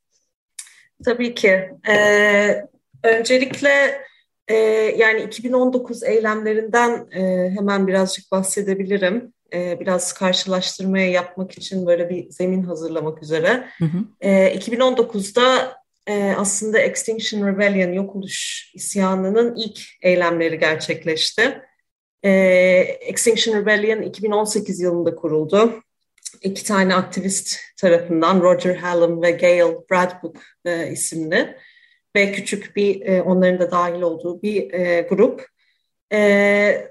Tabii ki. Ee, öncelikle e, yani 2019 eylemlerinden e, hemen birazcık bahsedebilirim. E, biraz karşılaştırmaya yapmak için böyle bir zemin hazırlamak üzere. Hı hı. E, 2019'da e, aslında Extinction Rebellion, yok oluş isyanının ilk eylemleri gerçekleşti. E, Extinction Rebellion 2018 yılında kuruldu. İki tane aktivist tarafından Roger Hallam ve Gail Bradbook e, isimli ve küçük bir e, onların da dahil olduğu bir e, grup. E,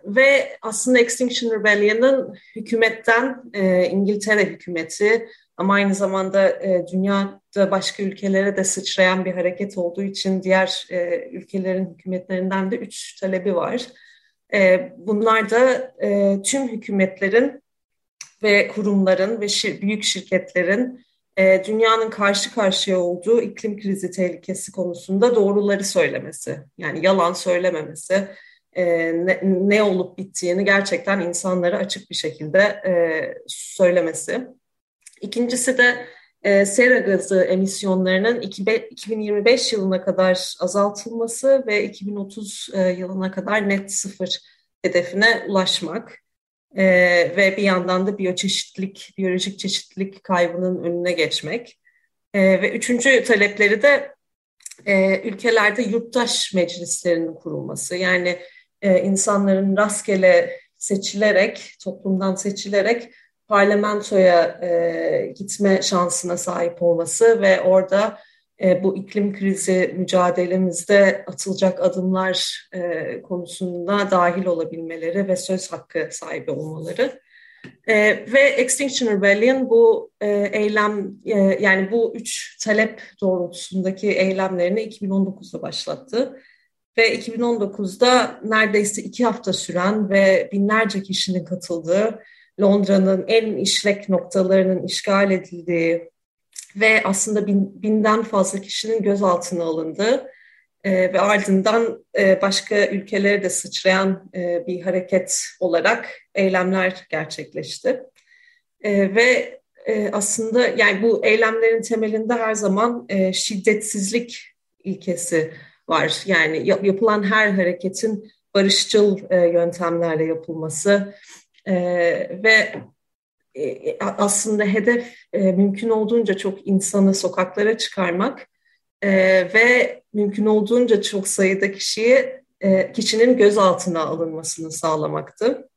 ve aslında Extinction Rebellion'ın hükümetten e, İngiltere hükümeti ama aynı zamanda e, dünyada başka ülkelere de sıçrayan bir hareket olduğu için diğer e, ülkelerin hükümetlerinden de üç talebi var. E, bunlar da e, tüm hükümetlerin ve kurumların ve büyük şirketlerin e, dünyanın karşı karşıya olduğu iklim krizi tehlikesi konusunda doğruları söylemesi. Yani yalan söylememesi, e, ne, olup bittiğini gerçekten insanlara açık bir şekilde söylemesi. İkincisi de e, sera gazı emisyonlarının 2025 yılına kadar azaltılması ve 2030 e, yılına kadar net sıfır hedefine ulaşmak e, ve bir yandan da biyoçeşitlilik, biyolojik çeşitlilik kaybının önüne geçmek. E, ve üçüncü talepleri de e, ülkelerde yurttaş meclislerinin kurulması. Yani e, insanların rastgele seçilerek, toplumdan seçilerek parlamentoya e, gitme şansına sahip olması ve orada e, bu iklim krizi mücadelemizde atılacak adımlar e, konusunda dahil olabilmeleri ve söz hakkı sahibi olmaları. E, ve Extinction Rebellion bu e, eylem e, yani bu üç talep doğrultusundaki eylemlerini 2019'da başlattı. Ve 2019'da neredeyse iki hafta süren ve binlerce kişinin katıldığı Londra'nın en işlek noktalarının işgal edildiği ve aslında bin, binden fazla kişinin gözaltına alındığı e, ve ardından e, başka ülkelere de sıçrayan e, bir hareket olarak eylemler gerçekleşti. E, ve e, aslında yani bu eylemlerin temelinde her zaman e, şiddetsizlik ilkesi var. Yani yap, yapılan her hareketin barışçıl e, yöntemlerle yapılması, e, ve e, aslında hedef e, mümkün olduğunca çok insanı sokaklara çıkarmak e, ve mümkün olduğunca çok sayıda kişiyi e, kişinin gözaltına alınmasını sağlamaktı.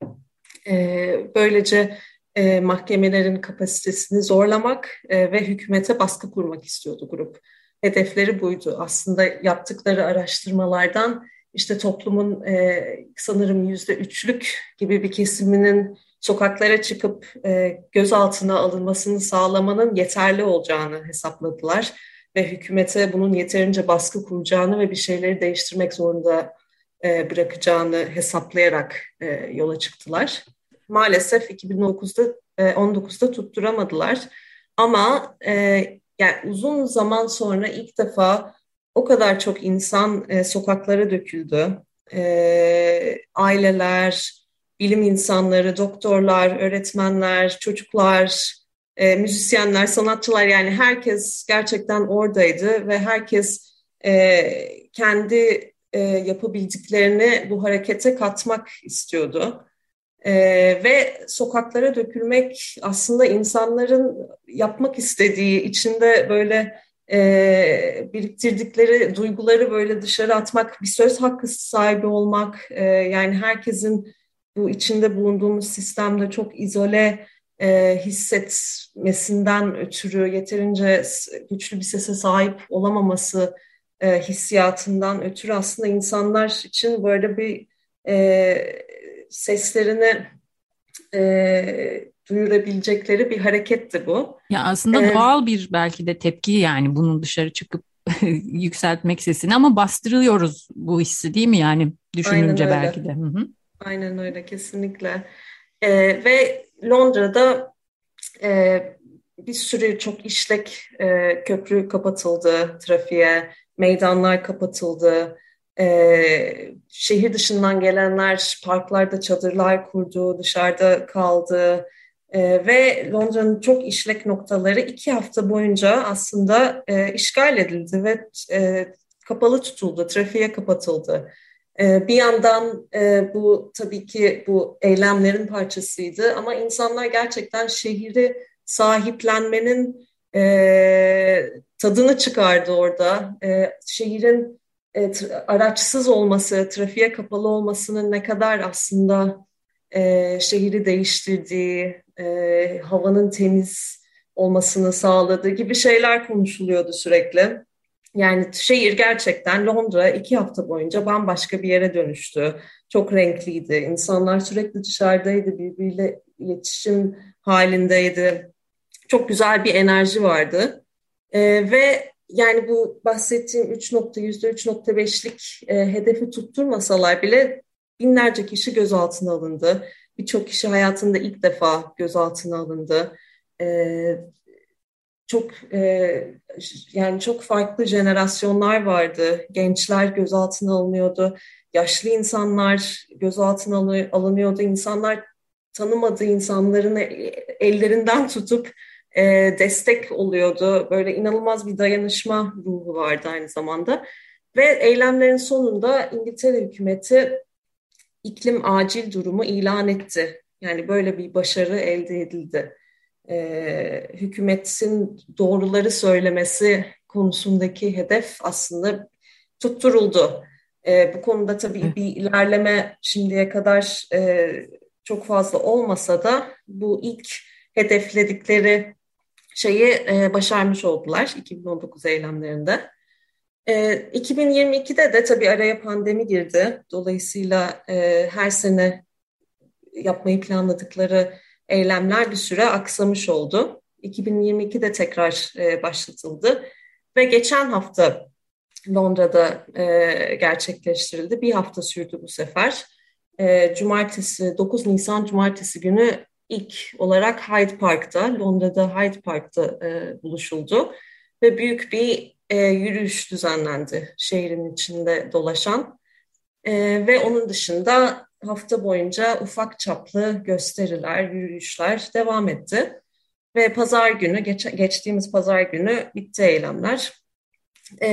E, böylece e, mahkemelerin kapasitesini zorlamak e, ve hükümete baskı kurmak istiyordu grup. Hedefleri buydu. Aslında yaptıkları araştırmalardan işte toplumun e, sanırım yüzde üçlük gibi bir kesiminin sokaklara çıkıp e, gözaltına alınmasını sağlamanın yeterli olacağını hesapladılar ve hükümete bunun yeterince baskı kuracağını ve bir şeyleri değiştirmek zorunda e, bırakacağını hesaplayarak e, yola çıktılar. Maalesef 2009'da e, 19'da tutturamadılar ama e, yani uzun zaman sonra ilk defa o kadar çok insan e, sokaklara döküldü. E, aileler, bilim insanları, doktorlar, öğretmenler, çocuklar, e, müzisyenler, sanatçılar yani herkes gerçekten oradaydı ve herkes e, kendi e, yapabildiklerini bu harekete katmak istiyordu. E, ve sokaklara dökülmek aslında insanların yapmak istediği, içinde böyle e, biriktirdikleri duyguları böyle dışarı atmak, bir söz hakkı sahibi olmak, e, yani herkesin bu içinde bulunduğumuz sistemde çok izole e, hissetmesinden ötürü yeterince güçlü bir sese sahip olamaması e, hissiyatından ötürü aslında insanlar için böyle bir e, seslerini e, duyurabilecekleri bir hareketti bu. Ya aslında ee, doğal bir belki de tepki yani bunun dışarı çıkıp yükseltmek sesini ama bastırıyoruz bu hissi değil mi yani düşününce belki de. Hı hı. Aynen öyle kesinlikle. Ee, ve Londra'da e, bir sürü çok işlek e, köprü kapatıldı trafiğe, meydanlar kapatıldı. E, şehir dışından gelenler parklarda çadırlar kurdu, dışarıda kaldı. E, ve Londra'nın çok işlek noktaları iki hafta boyunca aslında e, işgal edildi ve e, kapalı tutuldu, trafiğe kapatıldı. E, bir yandan e, bu tabii ki bu eylemlerin parçasıydı ama insanlar gerçekten şehri sahiplenmenin e, tadını çıkardı orada. E, şehrin araçsız olması, trafiğe kapalı olmasının ne kadar aslında şehri değiştirdiği, e, havanın temiz olmasını sağladığı gibi şeyler konuşuluyordu sürekli. Yani şehir gerçekten Londra iki hafta boyunca bambaşka bir yere dönüştü. Çok renkliydi. İnsanlar sürekli dışarıdaydı, birbiriyle iletişim halindeydi. Çok güzel bir enerji vardı. E, ve yani bu bahsettiğim 3 nokta, %3.5'lik e, hedefi tutturmasalar bile binlerce kişi gözaltına alındı. Birçok kişi hayatında ilk defa gözaltına alındı. E, çok e, yani çok farklı jenerasyonlar vardı. Gençler gözaltına alınıyordu. Yaşlı insanlar gözaltına alınıyordu. İnsanlar tanımadığı insanların ellerinden tutup e, destek oluyordu. Böyle inanılmaz bir dayanışma ruhu vardı aynı zamanda. Ve eylemlerin sonunda İngiltere hükümeti iklim acil durumu ilan etti. Yani böyle bir başarı elde edildi. E, hükümetin doğruları söylemesi konusundaki hedef aslında tutturuldu. E, bu konuda tabii bir ilerleme şimdiye kadar e, çok fazla olmasa da bu ilk hedefledikleri şeyi e, başarmış oldular 2019 eylemlerinde. E, 2022'de de tabii araya pandemi girdi. Dolayısıyla e, her sene yapmayı planladıkları eylemler bir süre aksamış oldu. 2022'de tekrar e, başlatıldı ve geçen hafta Londra'da e, gerçekleştirildi. Bir hafta sürdü bu sefer. E, cumartesi, 9 Nisan Cumartesi günü ilk olarak Hyde Park'ta, Londra'da Hyde Park'ta buluşuldu. Ve büyük bir e, yürüyüş düzenlendi şehrin içinde dolaşan. E, ve onun dışında hafta boyunca ufak çaplı gösteriler, yürüyüşler devam etti. Ve pazar günü, geç, geçtiğimiz pazar günü bitti eylemler. E,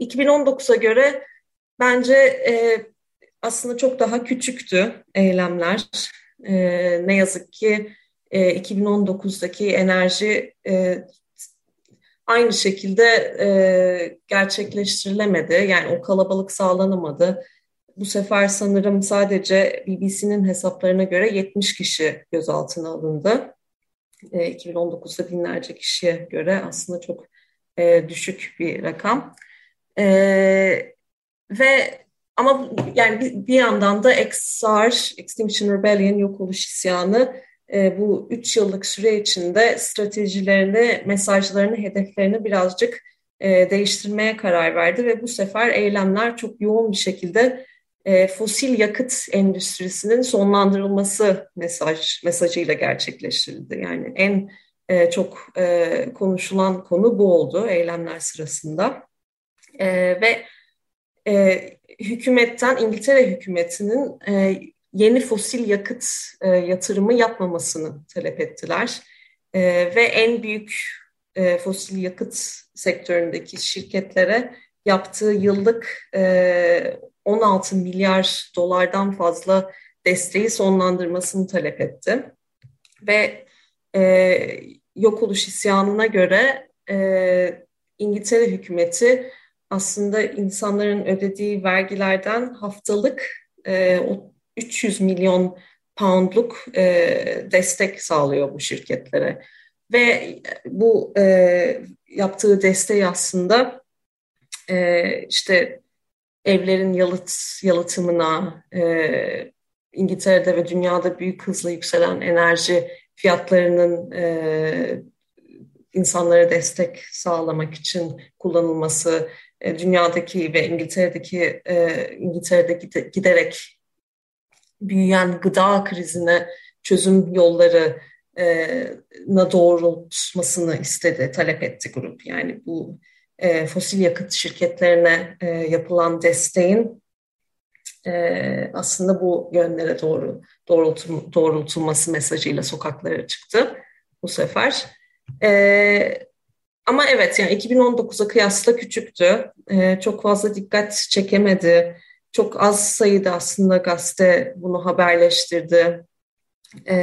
2019'a göre bence e, aslında çok daha küçüktü eylemler. E, ne yazık ki e, 2019'daki enerji e, aynı şekilde e, gerçekleştirilemedi. Yani o kalabalık sağlanamadı. Bu sefer sanırım sadece BBC'nin hesaplarına göre 70 kişi gözaltına alındı. E, 2019'da binlerce kişiye göre aslında çok e, düşük bir rakam. E, ve ama yani bir, bir yandan da XR, Extinction Rebellion, yok oluş isyanı bu üç yıllık süre içinde stratejilerini, mesajlarını, hedeflerini birazcık e, değiştirmeye karar verdi ve bu sefer eylemler çok yoğun bir şekilde e, fosil yakıt endüstrisinin sonlandırılması mesaj mesajıyla gerçekleştirildi. Yani en e, çok konuşulan konu bu oldu eylemler sırasında ve hükümetten İngiltere hükümetinin yeni fosil yakıt e, yatırımı yapmamasını talep ettiler. e, ve en büyük e, fosil yakıt sektöründeki şirketlere yaptığı yıllık e, 16 milyar dolardan fazla desteği sonlandırmasını talep etti. Ve e, yok oluş isyanına göre e, İngiltere hükümeti aslında insanların ödediği vergilerden haftalık e, 300 milyon poundluk e, destek sağlıyor bu şirketlere. Ve bu e, yaptığı desteği aslında e, işte evlerin yalıt yalıtımına, e, İngiltere'de ve dünyada büyük hızla yükselen enerji fiyatlarının e, insanlara destek sağlamak için kullanılması, e, dünyadaki ve İngiltere'deki e, İngiltere'de giderek büyüyen gıda krizine çözüm yolları na doğrultmasını istedi, talep etti grup. Yani bu e, fosil yakıt şirketlerine e, yapılan desteğin e, aslında bu yönlere doğru doğrultum, doğrultulması mesajıyla sokaklara çıktı bu sefer. E, ama evet yani 2019'a kıyasla küçüktü. E, çok fazla dikkat çekemedi. Çok az sayıda aslında gazete bunu haberleştirdi. E,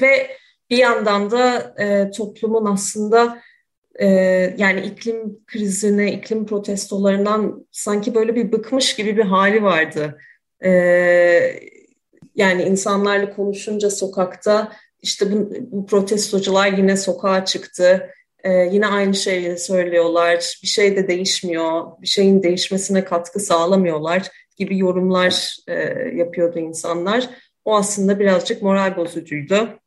ve bir yandan da e, toplumun aslında e, yani iklim krizine, iklim protestolarından sanki böyle bir bıkmış gibi bir hali vardı. E, yani insanlarla konuşunca sokakta işte bu, bu protestocular yine sokağa çıktı. Ee, yine aynı şeyi söylüyorlar. Bir şey de değişmiyor. Bir şeyin değişmesine katkı sağlamıyorlar gibi yorumlar e, yapıyordu insanlar. O aslında birazcık moral bozucuydu.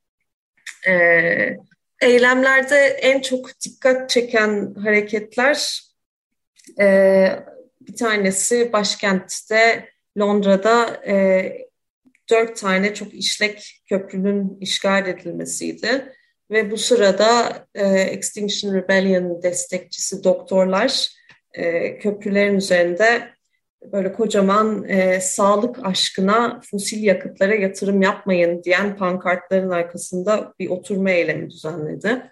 Ee, eylemlerde en çok dikkat çeken hareketler e, bir tanesi başkentte Londra'da e, dört tane çok işlek köprünün işgal edilmesiydi. Ve bu sırada e, Extinction Rebellion destekçisi doktorlar e, köprülerin üzerinde böyle kocaman e, sağlık aşkına fosil yakıtlara yatırım yapmayın diyen pankartların arkasında bir oturma eylemi düzenledi.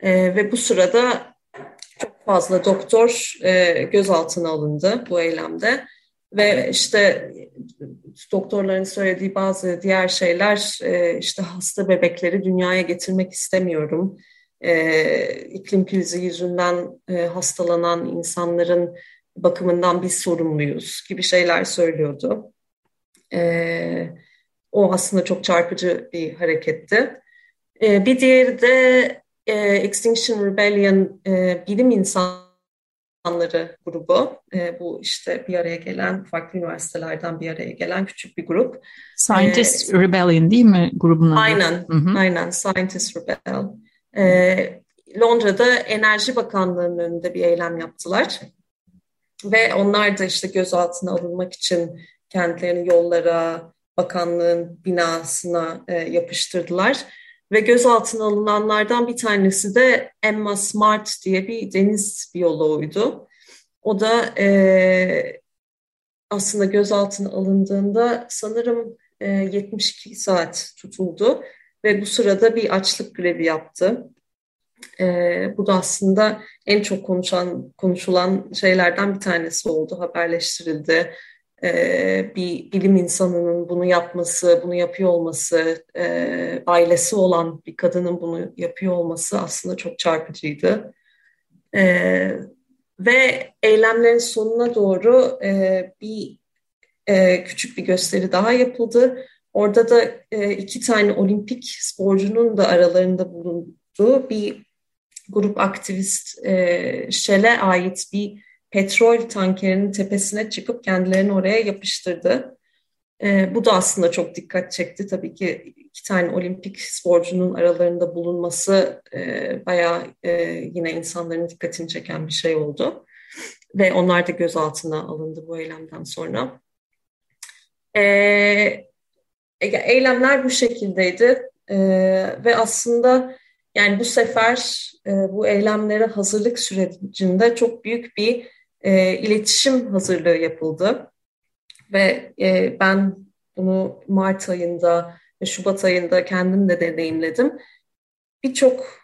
E, ve bu sırada çok fazla doktor e, gözaltına alındı bu eylemde. Ve işte doktorların söylediği bazı diğer şeyler e, işte hasta bebekleri dünyaya getirmek istemiyorum. E, iklim krizi yüzünden e, hastalanan insanların bakımından biz sorumluyuz gibi şeyler söylüyordu. E, o aslında çok çarpıcı bir hareketti. E, bir diğeri de e, Extinction Rebellion e, bilim insanları grubu. E, bu işte bir araya gelen, farklı üniversitelerden bir araya gelen küçük bir grup. Scientist e, Rebellion değil mi grubun adı? Aynen, hı hı. aynen Scientist Rebel. E, Londra'da Enerji Bakanlığı'nın önünde bir eylem yaptılar. Ve onlar da işte gözaltına alınmak için kendilerini yollara, bakanlığın binasına e, yapıştırdılar. Ve gözaltına alınanlardan bir tanesi de Emma Smart diye bir deniz biyoloğuydu. O da e, aslında gözaltına alındığında sanırım e, 72 saat tutuldu ve bu sırada bir açlık grevi yaptı. E, bu da aslında en çok konuşan konuşulan şeylerden bir tanesi oldu, haberleştirildi. E, bir bilim insanının bunu yapması, bunu yapıyor olması, e, ailesi olan bir kadının bunu yapıyor olması aslında çok çarpıcıydı. E, ve eylemlerin sonuna doğru e, bir e, küçük bir gösteri daha yapıldı. Orada da e, iki tane olimpik sporcunun da aralarında bulunduğu bir grup aktivist e, Shell'e ait bir petrol tankerinin tepesine çıkıp kendilerini oraya yapıştırdı. E, bu da aslında çok dikkat çekti. Tabii ki iki tane olimpik sporcunun aralarında bulunması e, bayağı e, yine insanların dikkatini çeken bir şey oldu. Ve onlar da gözaltına alındı bu eylemden sonra. E, eylemler bu şekildeydi e, ve aslında yani bu sefer e, bu eylemlere hazırlık sürecinde çok büyük bir e, iletişim hazırlığı yapıldı. Ve e, ben bunu Mart ayında ve Şubat ayında kendim de deneyimledim. birçok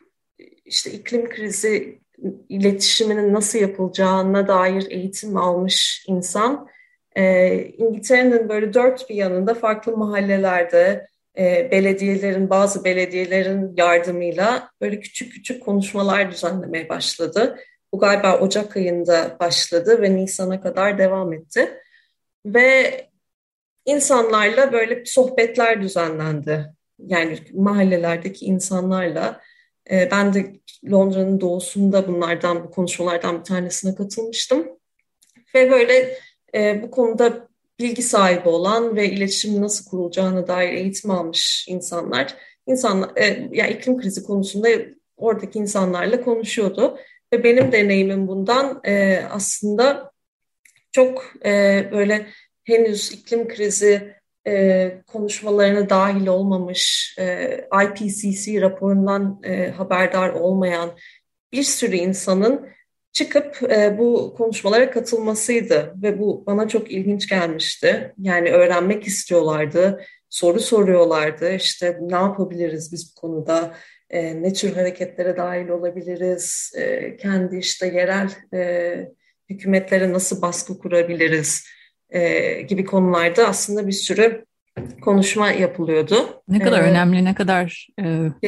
işte iklim krizi iletişiminin nasıl yapılacağına dair eğitim almış insan. E, İngiltere'nin böyle dört bir yanında farklı mahallelerde e, belediyelerin, bazı belediyelerin yardımıyla böyle küçük küçük konuşmalar düzenlemeye başladı. Bu galiba Ocak ayında başladı ve Nisan'a kadar devam etti. Ve insanlarla böyle sohbetler düzenlendi. Yani mahallelerdeki insanlarla. E, ben de Londra'nın doğusunda bunlardan, bu konuşmalardan bir tanesine katılmıştım. Ve böyle e, bu konuda bilgi sahibi olan ve iletişim nasıl kurulacağına dair eğitim almış insanlar, insanlar e, yani iklim krizi konusunda oradaki insanlarla konuşuyordu. Ve benim deneyimim bundan e, aslında çok e, böyle henüz iklim krizi e, konuşmalarına dahil olmamış, e, IPCC raporundan e, haberdar olmayan bir sürü insanın çıkıp e, bu konuşmalara katılmasıydı ve bu bana çok ilginç gelmişti. Yani öğrenmek istiyorlardı, soru soruyorlardı. İşte ne yapabiliriz biz bu konuda? E, ne tür hareketlere dahil olabiliriz? E, kendi işte yerel e, hükümetlere nasıl baskı kurabiliriz? E, gibi konularda aslında bir sürü konuşma yapılıyordu. Ne kadar ee, önemli, ne kadar e,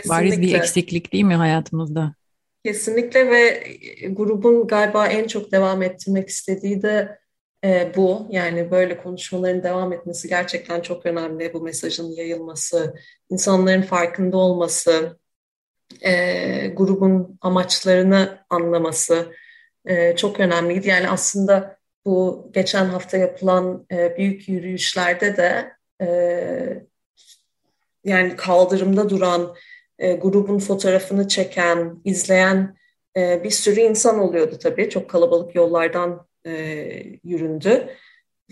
bariz bir eksiklik değil mi hayatımızda? Kesinlikle ve grubun galiba en çok devam ettirmek istediği de e, bu. Yani böyle konuşmaların devam etmesi gerçekten çok önemli. Bu mesajın yayılması, insanların farkında olması, e, grubun amaçlarını anlaması e, çok önemliydi. Yani aslında bu geçen hafta yapılan e, büyük yürüyüşlerde de e, yani kaldırımda duran e, grubun fotoğrafını çeken, izleyen e, bir sürü insan oluyordu tabii. Çok kalabalık yollardan e, yüründü.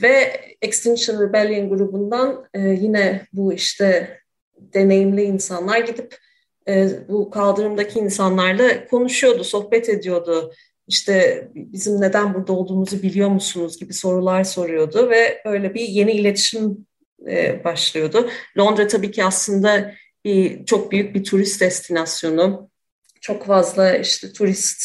Ve Extinction Rebellion grubundan e, yine bu işte deneyimli insanlar gidip e, bu kaldırımdaki insanlarla konuşuyordu, sohbet ediyordu. İşte bizim neden burada olduğumuzu biliyor musunuz gibi sorular soruyordu ve öyle bir yeni iletişim e, başlıyordu. Londra tabii ki aslında bir çok büyük bir turist destinasyonu. Çok fazla işte turist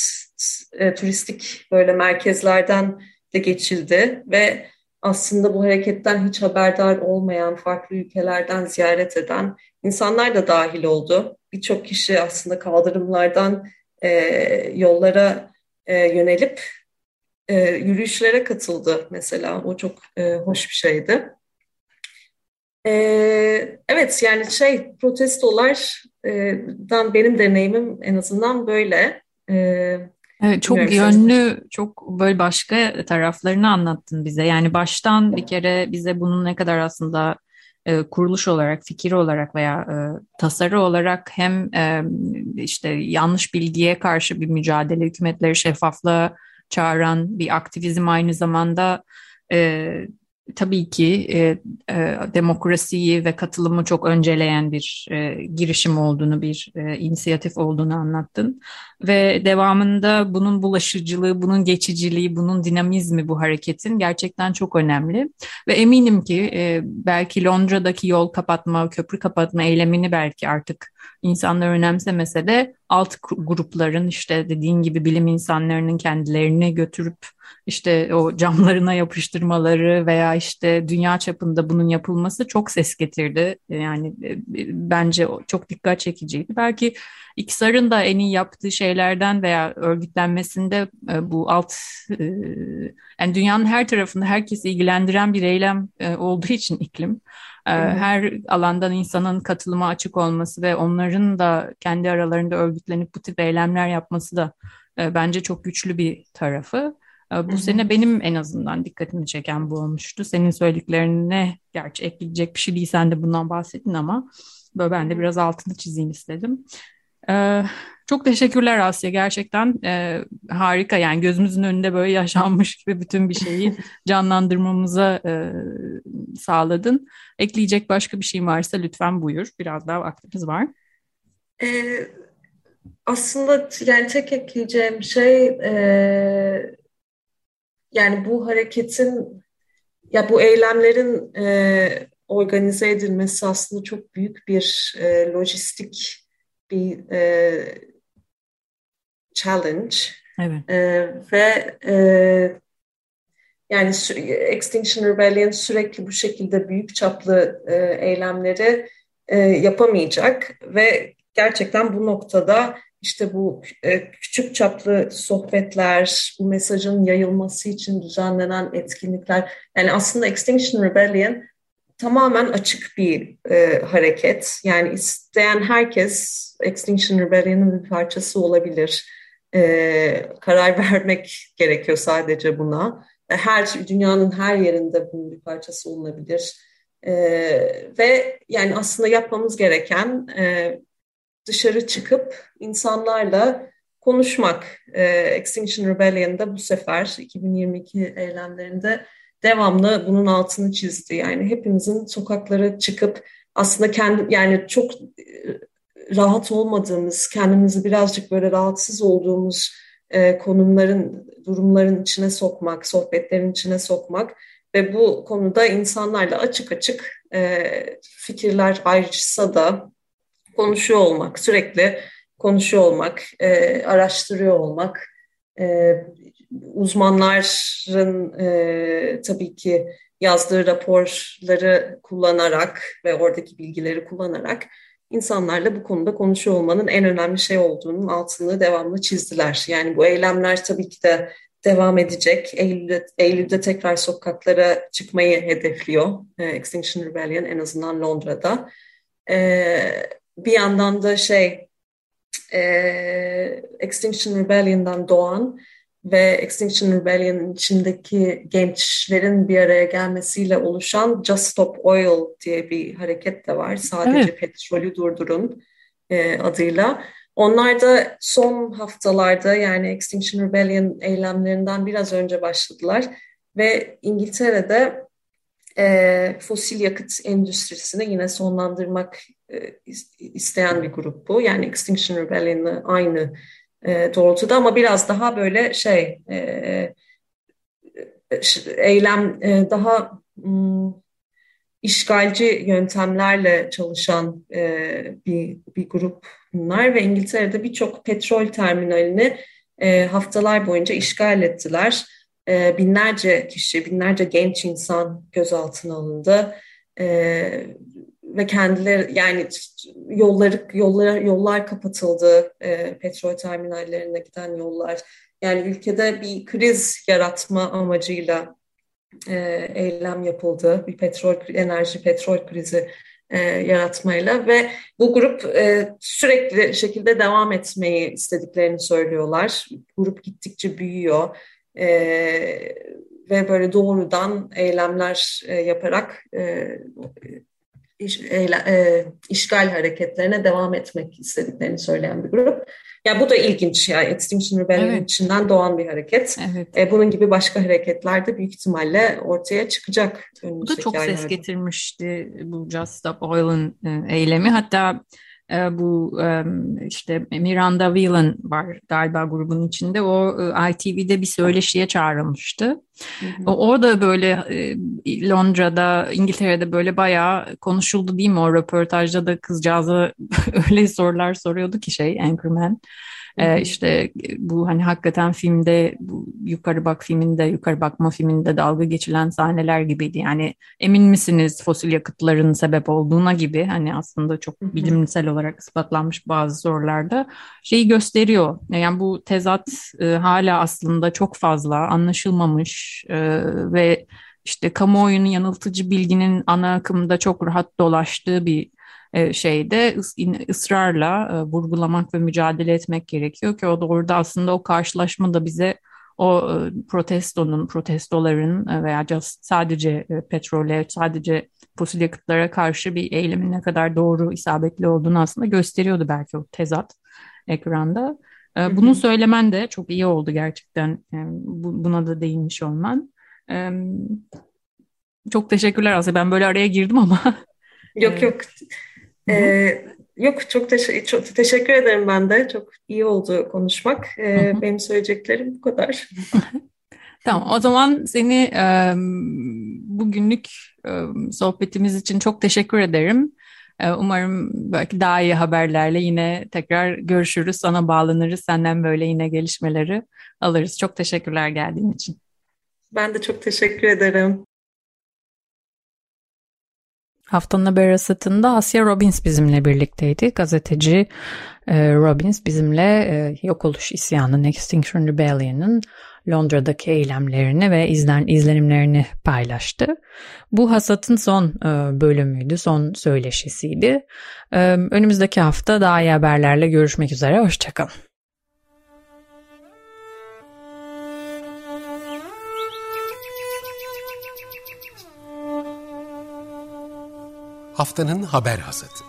e, turistik böyle merkezlerden de geçildi ve aslında bu hareketten hiç haberdar olmayan, farklı ülkelerden ziyaret eden insanlar da dahil oldu. Birçok kişi aslında kaldırımlardan e, yollara e, yönelip e, yürüyüşlere katıldı mesela. O çok e, hoş bir şeydi. Ee, evet yani şey protestolardan benim deneyimim en azından böyle. Ee, evet, çok yönlü, çok böyle başka taraflarını anlattın bize. Yani baştan bir kere bize bunun ne kadar aslında e, kuruluş olarak, fikir olarak veya e, tasarı olarak hem e, işte yanlış bilgiye karşı bir mücadele, hükümetleri şeffaflığa çağıran bir aktivizm aynı zamanda e, tabii ki e, e, demokrasiyi ve katılımı çok önceleyen bir e, girişim olduğunu, bir e, inisiyatif olduğunu anlattın. Ve devamında bunun bulaşıcılığı, bunun geçiciliği, bunun dinamizmi bu hareketin gerçekten çok önemli. Ve eminim ki e, belki Londra'daki yol kapatma, köprü kapatma eylemini belki artık insanlar önemsemese de alt grupların işte dediğin gibi bilim insanlarının kendilerini götürüp işte o camlarına yapıştırmaları veya işte dünya çapında bunun yapılması çok ses getirdi. Yani e, bence çok dikkat çekiciydi. Belki İksar'ın da en iyi yaptığı şeylerden veya örgütlenmesinde e, bu alt e, yani dünyanın her tarafında herkesi ilgilendiren bir eylem olduğu için iklim her alandan insanın katılıma açık olması ve onların da kendi aralarında örgütlenip bu tip eylemler yapması da bence çok güçlü bir tarafı. Bu sene benim en azından dikkatimi çeken bu olmuştu. Senin söylediklerine gerçi ekleyecek bir şey değil sen de bundan bahsettin ama böyle ben de biraz altını çizeyim istedim. Ee, çok teşekkürler Asya gerçekten e, harika yani gözümüzün önünde böyle yaşanmış gibi bütün bir şeyi canlandırmamıza e, sağladın. Ekleyecek başka bir şey varsa lütfen buyur biraz daha vaktimiz var. Ee, aslında yani tek ekleyeceğim şey e, yani bu hareketin ya bu eylemlerin e, organize edilmesi aslında çok büyük bir e, lojistik bir e, challenge. Evet. E, ve e, yani Extinction Rebellion sürekli bu şekilde büyük çaplı e, eylemleri e, yapamayacak ve gerçekten bu noktada işte bu e, küçük çaplı sohbetler, bu mesajın yayılması için düzenlenen etkinlikler, yani aslında Extinction Rebellion tamamen açık bir e, hareket. Yani isteyen herkes Extinction Rebellion'ın bir parçası olabilir. E, karar vermek gerekiyor sadece buna. Her dünyanın her yerinde bunun bir parçası olunabilir. E, ve yani aslında yapmamız gereken e, dışarı çıkıp insanlarla konuşmak. E, Extinction Rebellion'da bu sefer 2022 eylemlerinde devamlı bunun altını çizdi. Yani hepimizin sokaklara çıkıp aslında kendi yani çok e, rahat olmadığımız, kendimizi birazcık böyle rahatsız olduğumuz e, konumların, durumların içine sokmak, sohbetlerin içine sokmak ve bu konuda insanlarla açık açık e, fikirler ayrışsa da konuşuyor olmak, sürekli konuşuyor olmak, e, araştırıyor olmak, e, uzmanların e, tabii ki yazdığı raporları kullanarak ve oradaki bilgileri kullanarak insanlarla bu konuda konuşuyor olmanın en önemli şey olduğunun altını devamlı çizdiler. Yani bu eylemler tabii ki de devam edecek. Eylül'de, Eylül'de tekrar sokaklara çıkmayı hedefliyor e, Extinction Rebellion en azından Londra'da. E, bir yandan da şey e, Extinction Rebellion'dan doğan ve Extinction Rebellion'ın içindeki gençlerin bir araya gelmesiyle oluşan Just Stop Oil diye bir hareket de var. Sadece evet. petrolü durdurun e, adıyla. Onlar da son haftalarda yani Extinction Rebellion eylemlerinden biraz önce başladılar ve İngiltere'de e, fosil yakıt endüstrisini yine sonlandırmak e, isteyen bir grup bu. Yani Extinction Rebellion'la aynı e, doğrultuda ama biraz daha böyle şey e, e eylem e, daha m, işgalci yöntemlerle çalışan e, bir, bir grup bunlar ve İngiltere'de birçok petrol terminalini e, haftalar boyunca işgal ettiler. E, binlerce kişi, binlerce genç insan gözaltına alındı. E, ve kendileri yani yolları yollar yollar kapatıldı e, petrol terminallerine giden yollar. Yani ülkede bir kriz yaratma amacıyla e, eylem yapıldı. Bir petrol enerji petrol krizi e, yaratmayla ve bu grup e, sürekli şekilde devam etmeyi istediklerini söylüyorlar. Grup gittikçe büyüyor e, ve böyle doğrudan eylemler e, yaparak e, iş, e, işgal hareketlerine devam etmek istediklerini söyleyen bir grup. Ya bu da ilginç ya Extinction Rebellion evet. içinden doğan bir hareket. Evet. E, bunun gibi başka hareketler de büyük ihtimalle ortaya çıkacak. Bu da çok aylarda. ses getirmişti bu Just Stop Oil'ın e, eylemi. Hatta e, bu e, işte Miranda Whelan var galiba grubun içinde. O e, ITV'de bir söyleşiye çağrılmıştı. Hı hı. Orada böyle Londra'da, İngiltere'de böyle bayağı konuşuldu değil mi? O röportajda da kızcağıza öyle sorular soruyordu ki şey Anchorman. Ee, işte bu hani hakikaten filmde bu yukarı bak filminde yukarı bakma filminde dalga geçilen sahneler gibiydi. Yani emin misiniz fosil yakıtların sebep olduğuna gibi hani aslında çok bilimsel olarak ispatlanmış bazı sorularda şeyi gösteriyor. Yani bu tezat e, hala aslında çok fazla anlaşılmamış e, ve işte kamuoyunun yanıltıcı bilginin ana akımda çok rahat dolaştığı bir e, şeyde ısrarla e, vurgulamak ve mücadele etmek gerekiyor ki o da orada aslında o karşılaşma da bize o e, protestonun, protestoların veya sadece petrole, sadece fosil yakıtlara karşı bir eylemin ne kadar doğru, isabetli olduğunu aslında gösteriyordu belki o tezat ekranda. Bunu söylemen de çok iyi oldu gerçekten. Buna da değinmiş olman. Çok teşekkürler aslında. Ben böyle araya girdim ama. Yok yok. Ee, yok çok, teş çok teşekkür ederim ben de. Çok iyi oldu konuşmak. Ee, benim söyleyeceklerim bu kadar. tamam o zaman seni e, bugünlük e, sohbetimiz için çok teşekkür ederim. E, umarım belki daha iyi haberlerle yine tekrar görüşürüz. Sana bağlanırız. Senden böyle yine gelişmeleri alırız. Çok teşekkürler geldiğin için. Ben de çok teşekkür ederim. Haftanın haber asatında Asya Robbins bizimle birlikteydi. Gazeteci e, Robbins bizimle e, yok oluş isyanının Extinction Rebellion'ın Londra'daki eylemlerini ve izlen, izlenimlerini paylaştı. Bu hasatın son e, bölümüydü, son söyleşisiydi. E, önümüzdeki hafta daha iyi haberlerle görüşmek üzere. Hoşçakalın. Haftanın haber hasatı.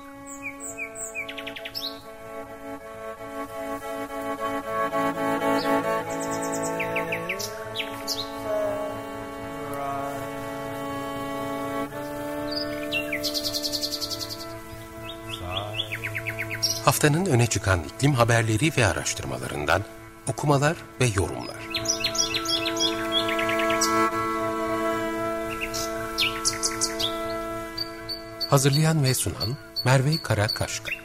Haftanın öne çıkan iklim haberleri ve araştırmalarından okumalar ve yorumlar. Hazırlayan ve sunan Merve Karakaşka